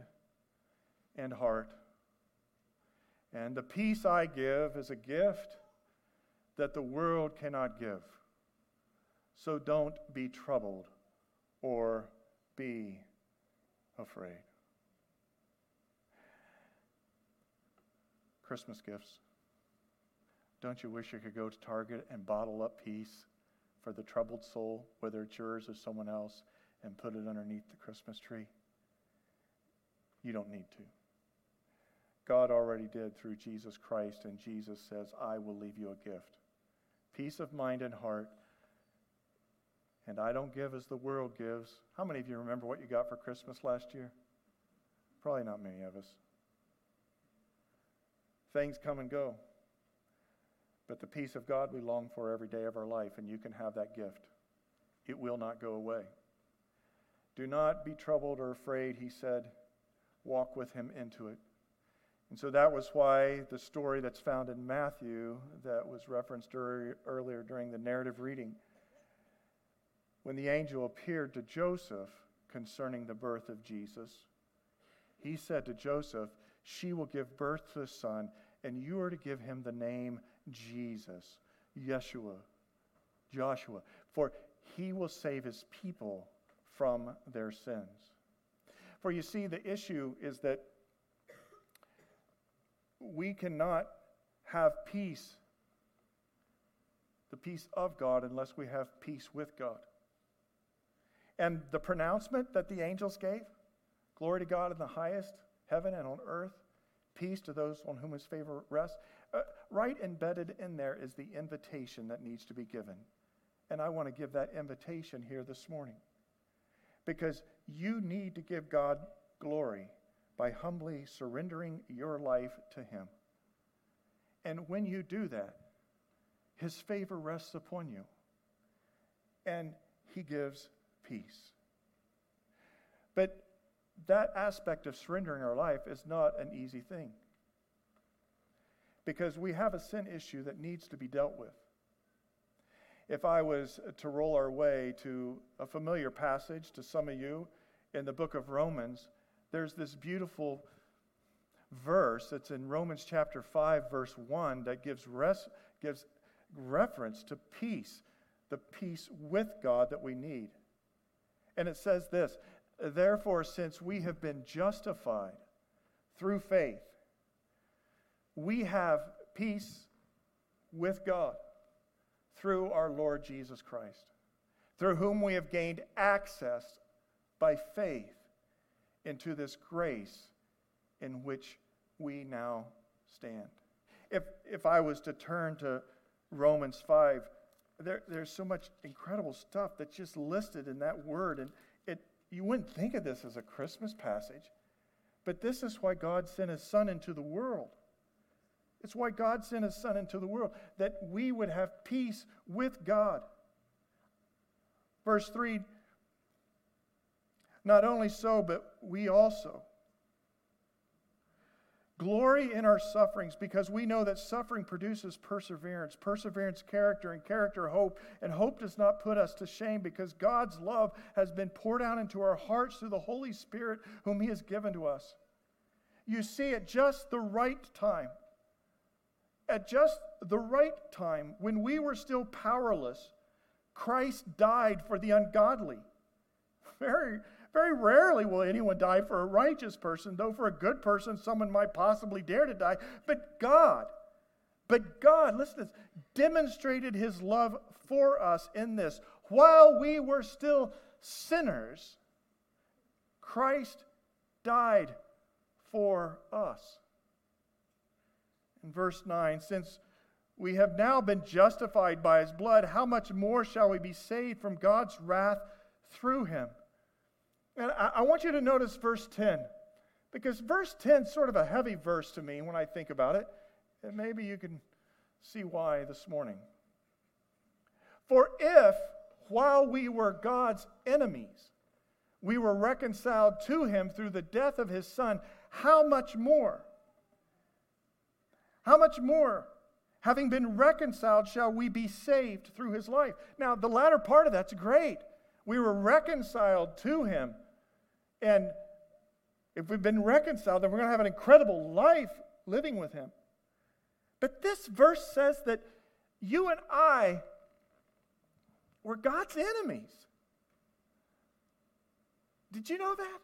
and heart. And the peace I give is a gift that the world cannot give. So don't be troubled or be afraid. Christmas gifts. Don't you wish you could go to Target and bottle up peace for the troubled soul, whether it's yours or someone else, and put it underneath the Christmas tree? You don't need to. God already did through Jesus Christ, and Jesus says, I will leave you a gift peace of mind and heart. And I don't give as the world gives. How many of you remember what you got for Christmas last year? Probably not many of us. Things come and go. But the peace of God we long for every day of our life, and you can have that gift. It will not go away. Do not be troubled or afraid, he said. Walk with him into it. And so that was why the story that's found in Matthew, that was referenced earlier during the narrative reading, when the angel appeared to Joseph concerning the birth of Jesus, he said to Joseph, She will give birth to a son, and you are to give him the name Jesus, Yeshua, Joshua, for he will save his people from their sins. For you see, the issue is that we cannot have peace, the peace of God, unless we have peace with God. And the pronouncement that the angels gave glory to God in the highest heaven and on earth, peace to those on whom his favor rests. Uh, right embedded in there is the invitation that needs to be given. And I want to give that invitation here this morning. Because you need to give God glory by humbly surrendering your life to Him. And when you do that, His favor rests upon you, and He gives peace. But that aspect of surrendering our life is not an easy thing because we have a sin issue that needs to be dealt with. If I was to roll our way to a familiar passage to some of you in the book of Romans, there's this beautiful verse that's in Romans chapter 5, verse 1, that gives, res- gives reference to peace, the peace with God that we need. And it says this Therefore, since we have been justified through faith, we have peace with God through our Lord Jesus Christ, through whom we have gained access by faith into this grace in which we now stand. If, if I was to turn to Romans 5, there, there's so much incredible stuff that's just listed in that word. And it, you wouldn't think of this as a Christmas passage, but this is why God sent his son into the world. It's why God sent his son into the world, that we would have peace with God. Verse 3 Not only so, but we also Glory in our sufferings because we know that suffering produces perseverance, perseverance, character, and character, hope. And hope does not put us to shame because God's love has been poured out into our hearts through the Holy Spirit, whom He has given to us. You see, at just the right time, at just the right time, when we were still powerless, Christ died for the ungodly. Very, very rarely will anyone die for a righteous person, though for a good person, someone might possibly dare to die. But God, but God, listen this, demonstrated his love for us in this. While we were still sinners, Christ died for us. In verse 9, since we have now been justified by his blood, how much more shall we be saved from God's wrath through him? And I, I want you to notice verse 10, because verse 10 is sort of a heavy verse to me when I think about it. And maybe you can see why this morning. For if, while we were God's enemies, we were reconciled to him through the death of his son, how much more? How much more, having been reconciled, shall we be saved through his life? Now, the latter part of that's great. We were reconciled to him and if we've been reconciled, then we're going to have an incredible life living with Him. But this verse says that you and I were God's enemies. Did you know that?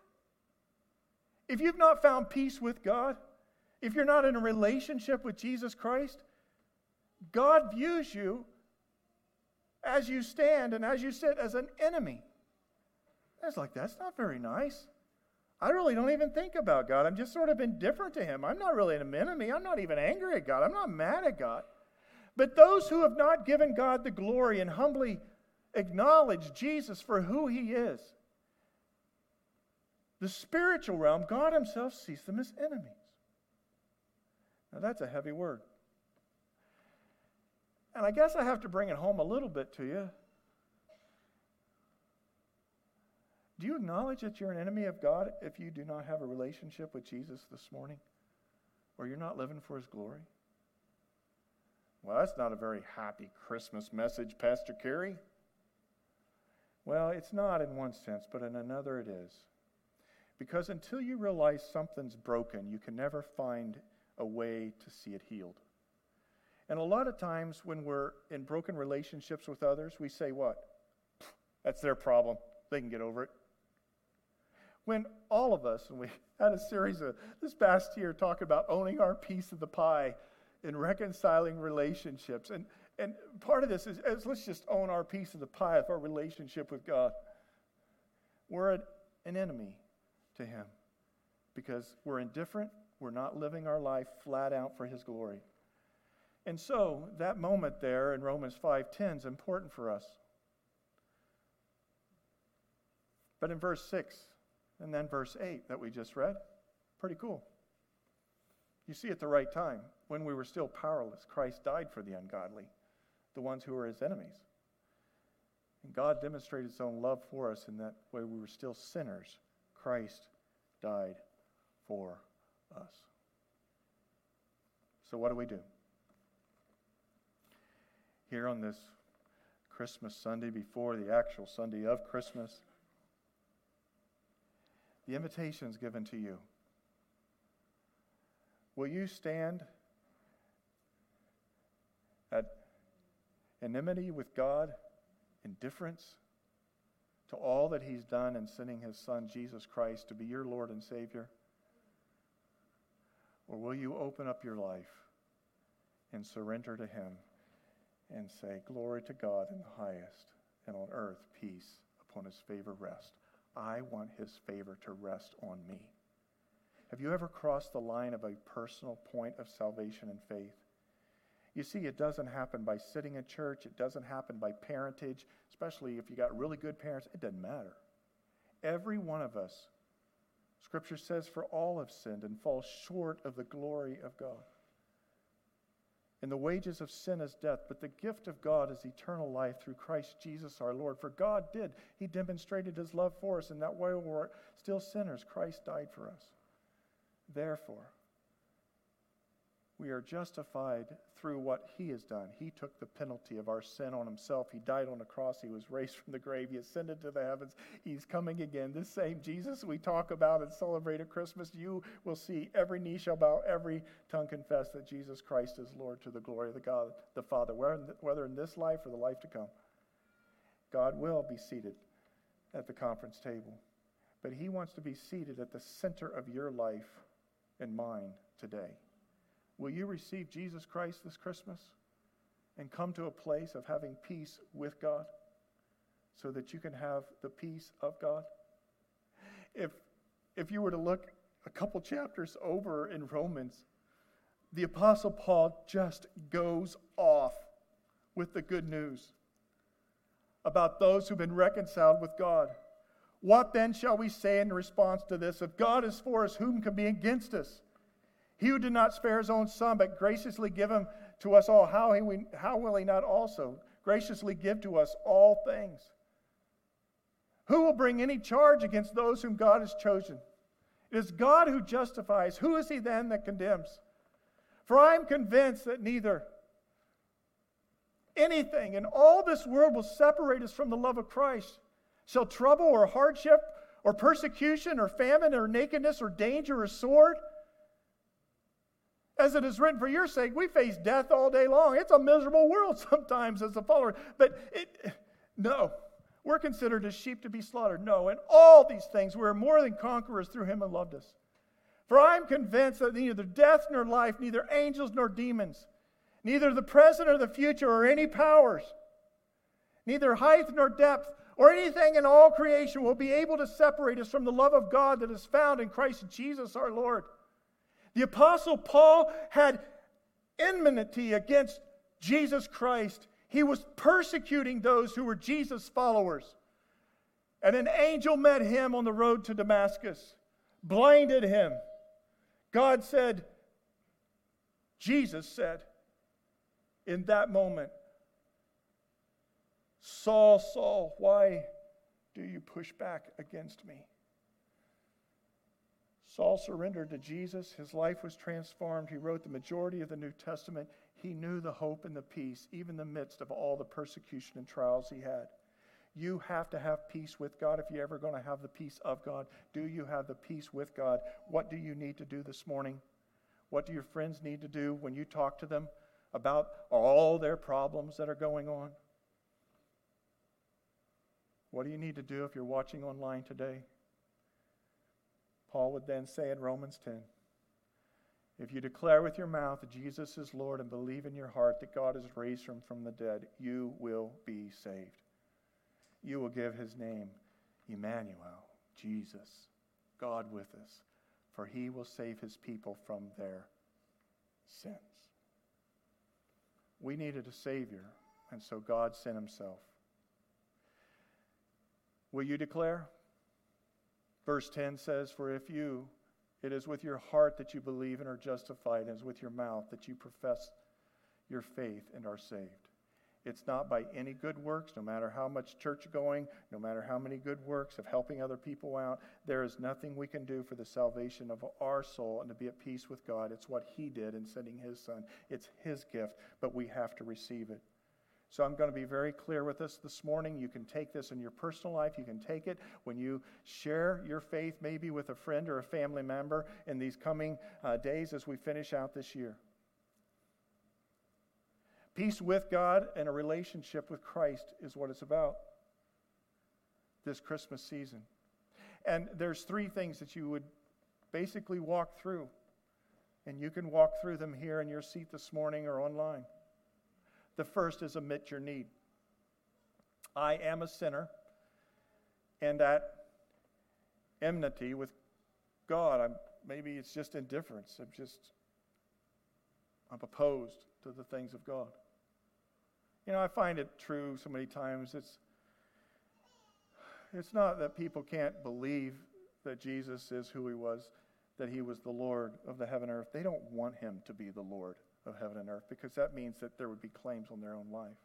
If you've not found peace with God, if you're not in a relationship with Jesus Christ, God views you as you stand and as you sit as an enemy. Was like, that's not very nice. I really don't even think about God. I'm just sort of indifferent to Him. I'm not really an enemy. I'm not even angry at God. I'm not mad at God. But those who have not given God the glory and humbly acknowledge Jesus for who He is, the spiritual realm, God Himself sees them as enemies. Now, that's a heavy word. And I guess I have to bring it home a little bit to you. Do you acknowledge that you're an enemy of God if you do not have a relationship with Jesus this morning? Or you're not living for his glory? Well, that's not a very happy Christmas message, Pastor Kerry. Well, it's not in one sense, but in another it is. Because until you realize something's broken, you can never find a way to see it healed. And a lot of times when we're in broken relationships with others, we say, What? That's their problem. They can get over it. When all of us, and we had a series of this past year talking about owning our piece of the pie and reconciling relationships. And, and part of this is, is let's just own our piece of the pie of our relationship with God. We're an enemy to Him because we're indifferent, we're not living our life flat out for His glory. And so that moment there in Romans 5:10 is important for us. But in verse 6, and then verse 8 that we just read. Pretty cool. You see, at the right time, when we were still powerless, Christ died for the ungodly, the ones who were his enemies. And God demonstrated his own love for us in that way we were still sinners. Christ died for us. So, what do we do? Here on this Christmas Sunday, before the actual Sunday of Christmas, the invitation is given to you. Will you stand at enmity with God, indifference to all that He's done in sending His Son, Jesus Christ, to be your Lord and Savior? Or will you open up your life and surrender to Him and say, Glory to God in the highest, and on earth peace upon His favor rest? I want his favor to rest on me. Have you ever crossed the line of a personal point of salvation and faith? You see, it doesn't happen by sitting in church, it doesn't happen by parentage, especially if you got really good parents. It doesn't matter. Every one of us, Scripture says, for all have sinned and fall short of the glory of God. And the wages of sin is death, but the gift of God is eternal life through Christ Jesus our Lord. For God did, He demonstrated His love for us, and that while we were still sinners, Christ died for us. Therefore, we are justified through what he has done. He took the penalty of our sin on himself. He died on the cross. He was raised from the grave. He ascended to the heavens. He's coming again. This same Jesus we talk about and celebrate at Christmas, you will see every knee shall bow, every tongue confess that Jesus Christ is Lord to the glory of the God, the Father, whether in this life or the life to come. God will be seated at the conference table, but he wants to be seated at the center of your life and mine today. Will you receive Jesus Christ this Christmas and come to a place of having peace with God so that you can have the peace of God? If, if you were to look a couple chapters over in Romans, the Apostle Paul just goes off with the good news about those who've been reconciled with God. What then shall we say in response to this? If God is for us, whom can be against us? He who did not spare his own son, but graciously give him to us all, how, he, how will he not also graciously give to us all things? Who will bring any charge against those whom God has chosen? It is God who justifies. Who is he then that condemns? For I am convinced that neither anything in all this world will separate us from the love of Christ. Shall trouble or hardship or persecution or famine or nakedness or danger or sword? As it is written, for your sake, we face death all day long. It's a miserable world sometimes as a follower. But it, no, we're considered as sheep to be slaughtered. No, in all these things, we're more than conquerors through him who loved us. For I am convinced that neither death nor life, neither angels nor demons, neither the present or the future or any powers, neither height nor depth or anything in all creation will be able to separate us from the love of God that is found in Christ Jesus our Lord. The Apostle Paul had enmity against Jesus Christ. He was persecuting those who were Jesus' followers. And an angel met him on the road to Damascus, blinded him. God said, Jesus said, in that moment, Saul, Saul, why do you push back against me? Saul surrendered to Jesus. His life was transformed. He wrote the majority of the New Testament. He knew the hope and the peace, even in the midst of all the persecution and trials he had. You have to have peace with God if you're ever going to have the peace of God. Do you have the peace with God? What do you need to do this morning? What do your friends need to do when you talk to them about all their problems that are going on? What do you need to do if you're watching online today? Paul would then say in Romans 10 If you declare with your mouth Jesus is Lord and believe in your heart that God has raised him from the dead, you will be saved. You will give his name Emmanuel, Jesus, God with us, for he will save his people from their sins. We needed a Savior, and so God sent himself. Will you declare? Verse 10 says, For if you, it is with your heart that you believe and are justified, and it is with your mouth that you profess your faith and are saved. It's not by any good works, no matter how much church going, no matter how many good works of helping other people out. There is nothing we can do for the salvation of our soul and to be at peace with God. It's what He did in sending His Son. It's His gift, but we have to receive it. So I'm going to be very clear with this this morning. You can take this in your personal life. You can take it when you share your faith, maybe with a friend or a family member in these coming uh, days as we finish out this year. Peace with God and a relationship with Christ is what it's about this Christmas season. And there's three things that you would basically walk through. And you can walk through them here in your seat this morning or online. The first is admit your need. I am a sinner, and at enmity with God, I'm, maybe it's just indifference. I'm just, I'm opposed to the things of God. You know, I find it true so many times. It's, it's not that people can't believe that Jesus is who he was, that he was the Lord of the heaven and earth. They don't want him to be the Lord of heaven and earth because that means that there would be claims on their own life.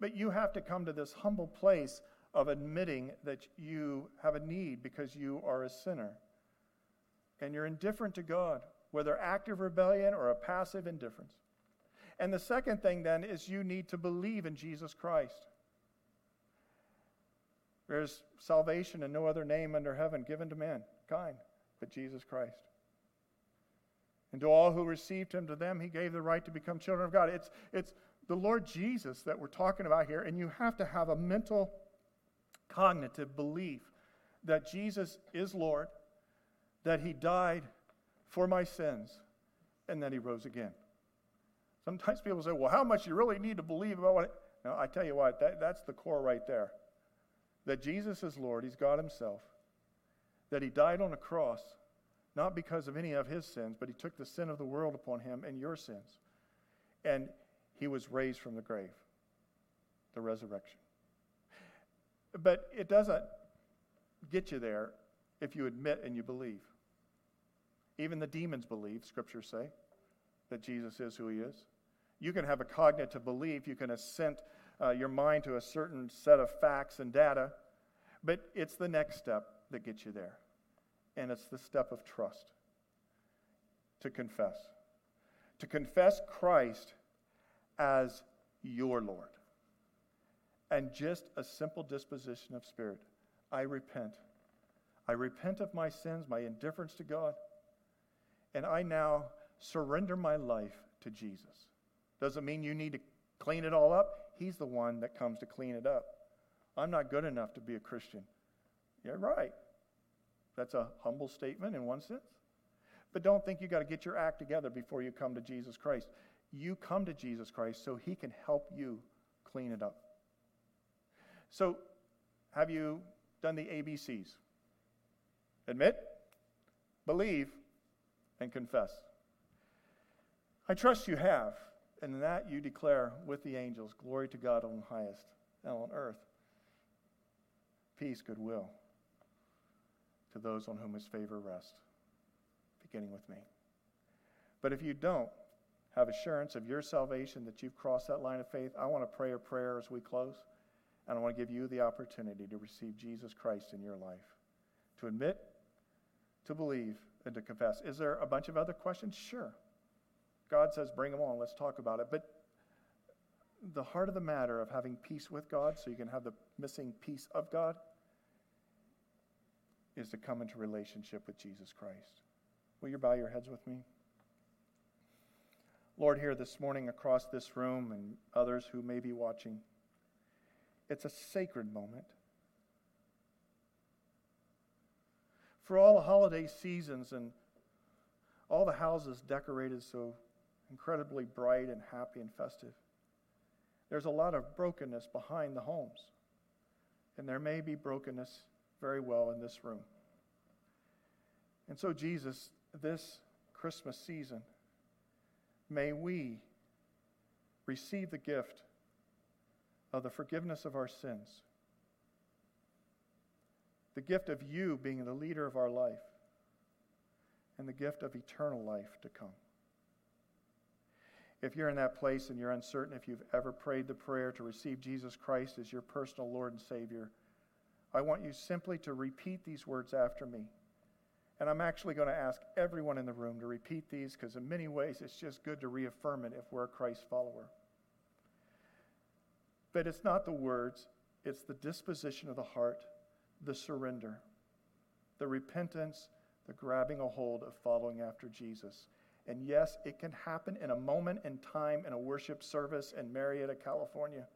But you have to come to this humble place of admitting that you have a need because you are a sinner and you're indifferent to God, whether active rebellion or a passive indifference. And the second thing then is you need to believe in Jesus Christ. There's salvation in no other name under heaven given to mankind but Jesus Christ. And to all who received him, to them he gave the right to become children of God. It's, it's the Lord Jesus that we're talking about here, and you have to have a mental, cognitive belief that Jesus is Lord, that he died for my sins, and that he rose again. Sometimes people say, well, how much you really need to believe about what. No, I tell you what, that, that's the core right there. That Jesus is Lord, he's God himself, that he died on a cross, not because of any of his sins, but he took the sin of the world upon him and your sins. And he was raised from the grave, the resurrection. But it doesn't get you there if you admit and you believe. Even the demons believe, scriptures say, that Jesus is who he is. You can have a cognitive belief, you can assent uh, your mind to a certain set of facts and data, but it's the next step that gets you there. And it's the step of trust to confess. To confess Christ as your Lord. And just a simple disposition of spirit. I repent. I repent of my sins, my indifference to God, and I now surrender my life to Jesus. Doesn't mean you need to clean it all up. He's the one that comes to clean it up. I'm not good enough to be a Christian. You're right. That's a humble statement in one sense. But don't think you got to get your act together before you come to Jesus Christ. You come to Jesus Christ so he can help you clean it up. So, have you done the ABCs? Admit, believe, and confess. I trust you have, and that you declare with the angels, Glory to God on the highest, and on earth, peace, goodwill to those on whom his favor rests, beginning with me. But if you don't have assurance of your salvation that you've crossed that line of faith, I want to pray a prayer as we close, and I want to give you the opportunity to receive Jesus Christ in your life, to admit, to believe, and to confess. Is there a bunch of other questions? Sure. God says, bring them on, let's talk about it. But the heart of the matter of having peace with God, so you can have the missing piece of God, is to come into relationship with Jesus Christ. Will you bow your heads with me? Lord, here this morning across this room and others who may be watching, it's a sacred moment. For all the holiday seasons and all the houses decorated so incredibly bright and happy and festive, there's a lot of brokenness behind the homes. And there may be brokenness very well in this room. And so, Jesus, this Christmas season, may we receive the gift of the forgiveness of our sins, the gift of you being the leader of our life, and the gift of eternal life to come. If you're in that place and you're uncertain if you've ever prayed the prayer to receive Jesus Christ as your personal Lord and Savior, I want you simply to repeat these words after me. And I'm actually going to ask everyone in the room to repeat these because, in many ways, it's just good to reaffirm it if we're a Christ follower. But it's not the words, it's the disposition of the heart, the surrender, the repentance, the grabbing a hold of following after Jesus. And yes, it can happen in a moment in time in a worship service in Murrieta, California.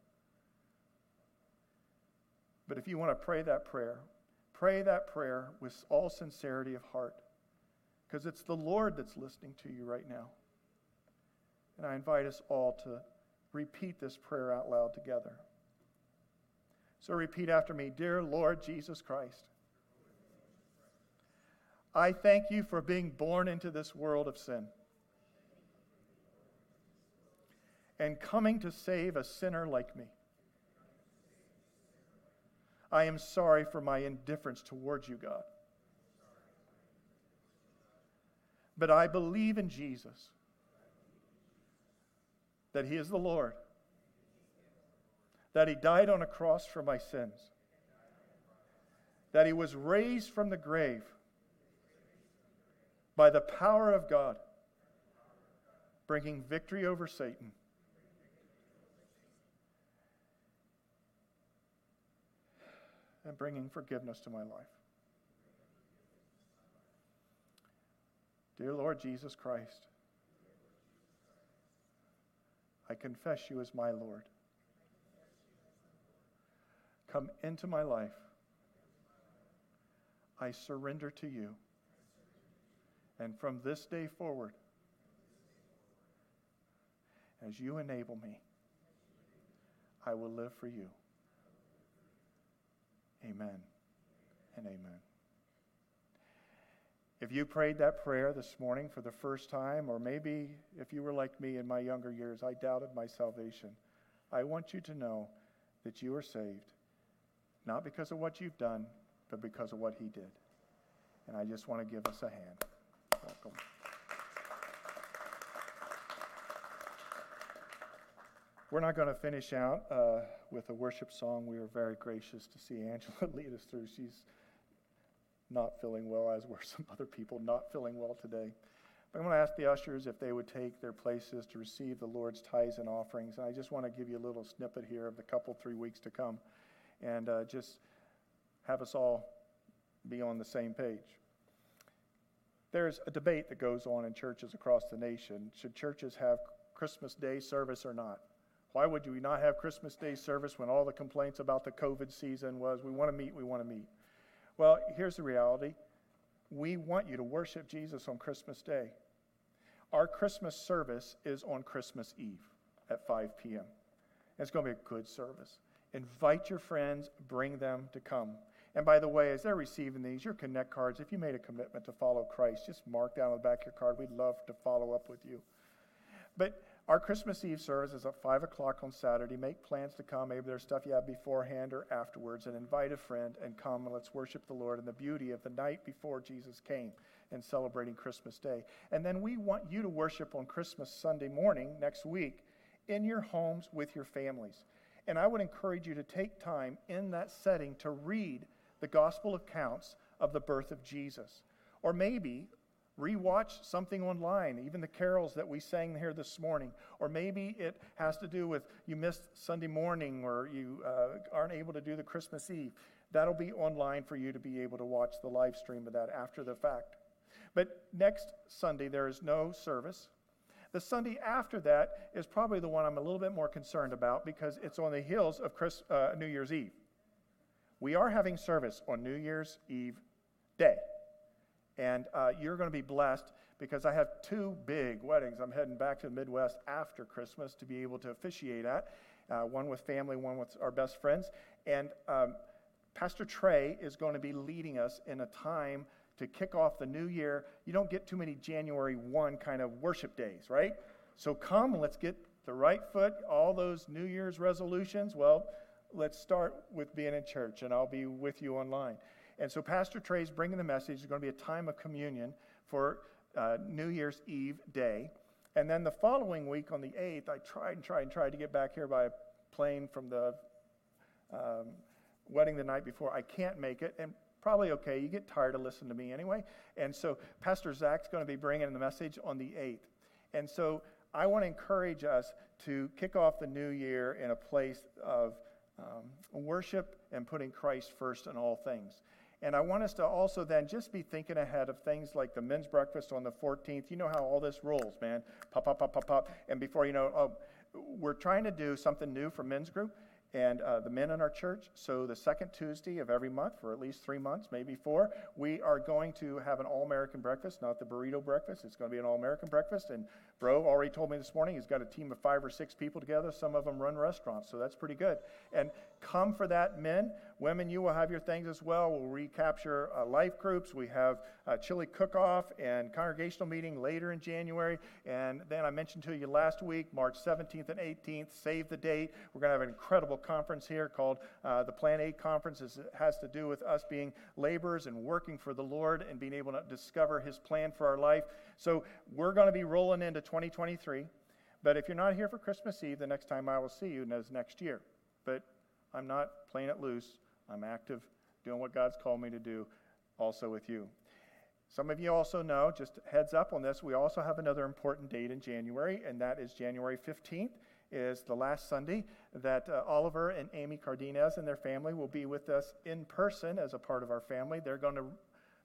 But if you want to pray that prayer, pray that prayer with all sincerity of heart because it's the Lord that's listening to you right now. And I invite us all to repeat this prayer out loud together. So repeat after me Dear Lord Jesus Christ, I thank you for being born into this world of sin. and coming to save a sinner like me. I am sorry for my indifference towards you, God. But I believe in Jesus, that He is the Lord, that He died on a cross for my sins, that He was raised from the grave by the power of God, bringing victory over Satan. And bringing forgiveness to my life. Dear Lord Jesus Christ, I confess you as my Lord. Come into my life. I surrender to you. And from this day forward, as you enable me, I will live for you. Amen and amen. If you prayed that prayer this morning for the first time, or maybe if you were like me in my younger years, I doubted my salvation, I want you to know that you are saved, not because of what you've done, but because of what He did. And I just want to give us a hand. Welcome. We're not going to finish out uh, with a worship song. We are very gracious to see Angela lead us through. She's not feeling well, as were some other people not feeling well today. But I'm going to ask the ushers if they would take their places to receive the Lord's tithes and offerings. And I just want to give you a little snippet here of the couple, three weeks to come, and uh, just have us all be on the same page. There's a debate that goes on in churches across the nation. Should churches have Christmas Day service or not? Why would we not have Christmas Day service when all the complaints about the COVID season was we want to meet, we want to meet? Well, here's the reality we want you to worship Jesus on Christmas Day. Our Christmas service is on Christmas Eve at 5 p.m. It's going to be a good service. Invite your friends, bring them to come. And by the way, as they're receiving these, your Connect cards, if you made a commitment to follow Christ, just mark down on the back of your card. We'd love to follow up with you. But our Christmas Eve service is at 5 o'clock on Saturday. Make plans to come. Maybe there's stuff you have beforehand or afterwards, and invite a friend and come and let's worship the Lord in the beauty of the night before Jesus came and celebrating Christmas Day. And then we want you to worship on Christmas Sunday morning next week in your homes with your families. And I would encourage you to take time in that setting to read the gospel accounts of the birth of Jesus. Or maybe rewatch something online, even the carols that we sang here this morning. Or maybe it has to do with you missed Sunday morning or you uh, aren't able to do the Christmas Eve. That'll be online for you to be able to watch the live stream of that after the fact. But next Sunday, there is no service. The Sunday after that is probably the one I'm a little bit more concerned about because it's on the heels of Chris, uh, New Year's Eve. We are having service on New Year's Eve day. And uh, you're going to be blessed because I have two big weddings. I'm heading back to the Midwest after Christmas to be able to officiate at uh, one with family, one with our best friends. And um, Pastor Trey is going to be leading us in a time to kick off the new year. You don't get too many January 1 kind of worship days, right? So come, let's get the right foot, all those New Year's resolutions. Well, let's start with being in church, and I'll be with you online. And so Pastor Trey's bringing the message. It's going to be a time of communion for uh, New Year's Eve day. And then the following week on the 8th, I tried and tried and tried to get back here by plane from the um, wedding the night before. I can't make it. And probably okay. You get tired of listening to me anyway. And so Pastor Zach's going to be bringing the message on the 8th. And so I want to encourage us to kick off the new year in a place of um, worship and putting Christ first in all things. And I want us to also then just be thinking ahead of things like the men's breakfast on the 14th. You know how all this rolls, man. Pop, pop, pop, pop, pop. And before you know, oh, we're trying to do something new for men's group and uh, the men in our church. So, the second Tuesday of every month, for at least three months, maybe four, we are going to have an all American breakfast, not the burrito breakfast. It's going to be an all American breakfast. And Bro already told me this morning he's got a team of five or six people together. Some of them run restaurants, so that's pretty good. And come for that, men. Women, you will have your things as well. We'll recapture uh, life groups. We have a chili cook off and congregational meeting later in January. And then I mentioned to you last week, March 17th and 18th, save the date. We're going to have an incredible conference here called uh, the Plan A Conference. It has to do with us being laborers and working for the Lord and being able to discover His plan for our life. So we're going to be rolling into 2023. But if you're not here for Christmas Eve, the next time I will see you is next year. But I'm not playing it loose. I'm active, doing what God's called me to do, also with you. Some of you also know, just heads up on this, we also have another important date in January, and that is January 15th is the last Sunday that uh, Oliver and Amy Cardenas and their family will be with us in person as a part of our family. They're going to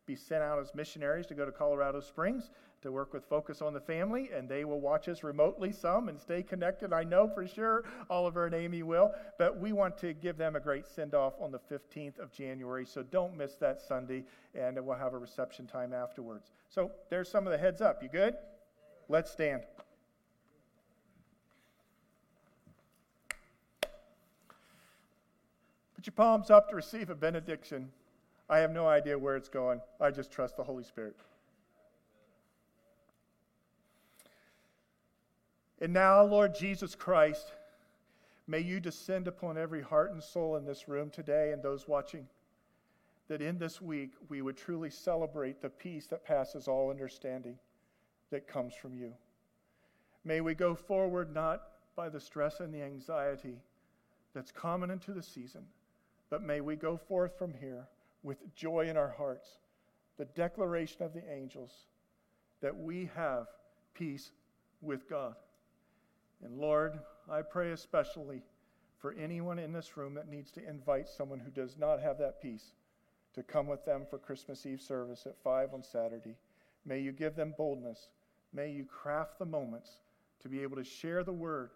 be sent out as missionaries to go to Colorado Springs to work with Focus on the Family, and they will watch us remotely some and stay connected. I know for sure Oliver and Amy will, but we want to give them a great send off on the 15th of January, so don't miss that Sunday, and we'll have a reception time afterwards. So there's some of the heads up. You good? Let's stand. Put your palms up to receive a benediction. I have no idea where it's going. I just trust the Holy Spirit. And now, Lord Jesus Christ, may you descend upon every heart and soul in this room today and those watching, that in this week we would truly celebrate the peace that passes all understanding that comes from you. May we go forward not by the stress and the anxiety that's common into the season, but may we go forth from here with joy in our hearts, the declaration of the angels that we have peace with God. And Lord, I pray especially for anyone in this room that needs to invite someone who does not have that peace to come with them for Christmas Eve service at 5 on Saturday. May you give them boldness. May you craft the moments to be able to share the word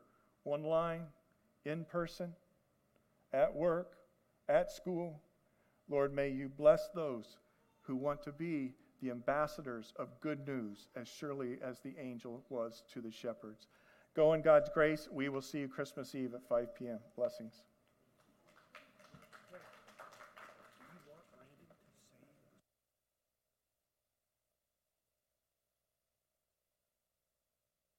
online, in person, at work, at school, Lord, may you bless those who want to be the ambassadors of good news as surely as the angel was to the shepherds. Go in God's grace. We will see you Christmas Eve at 5 p.m. Blessings.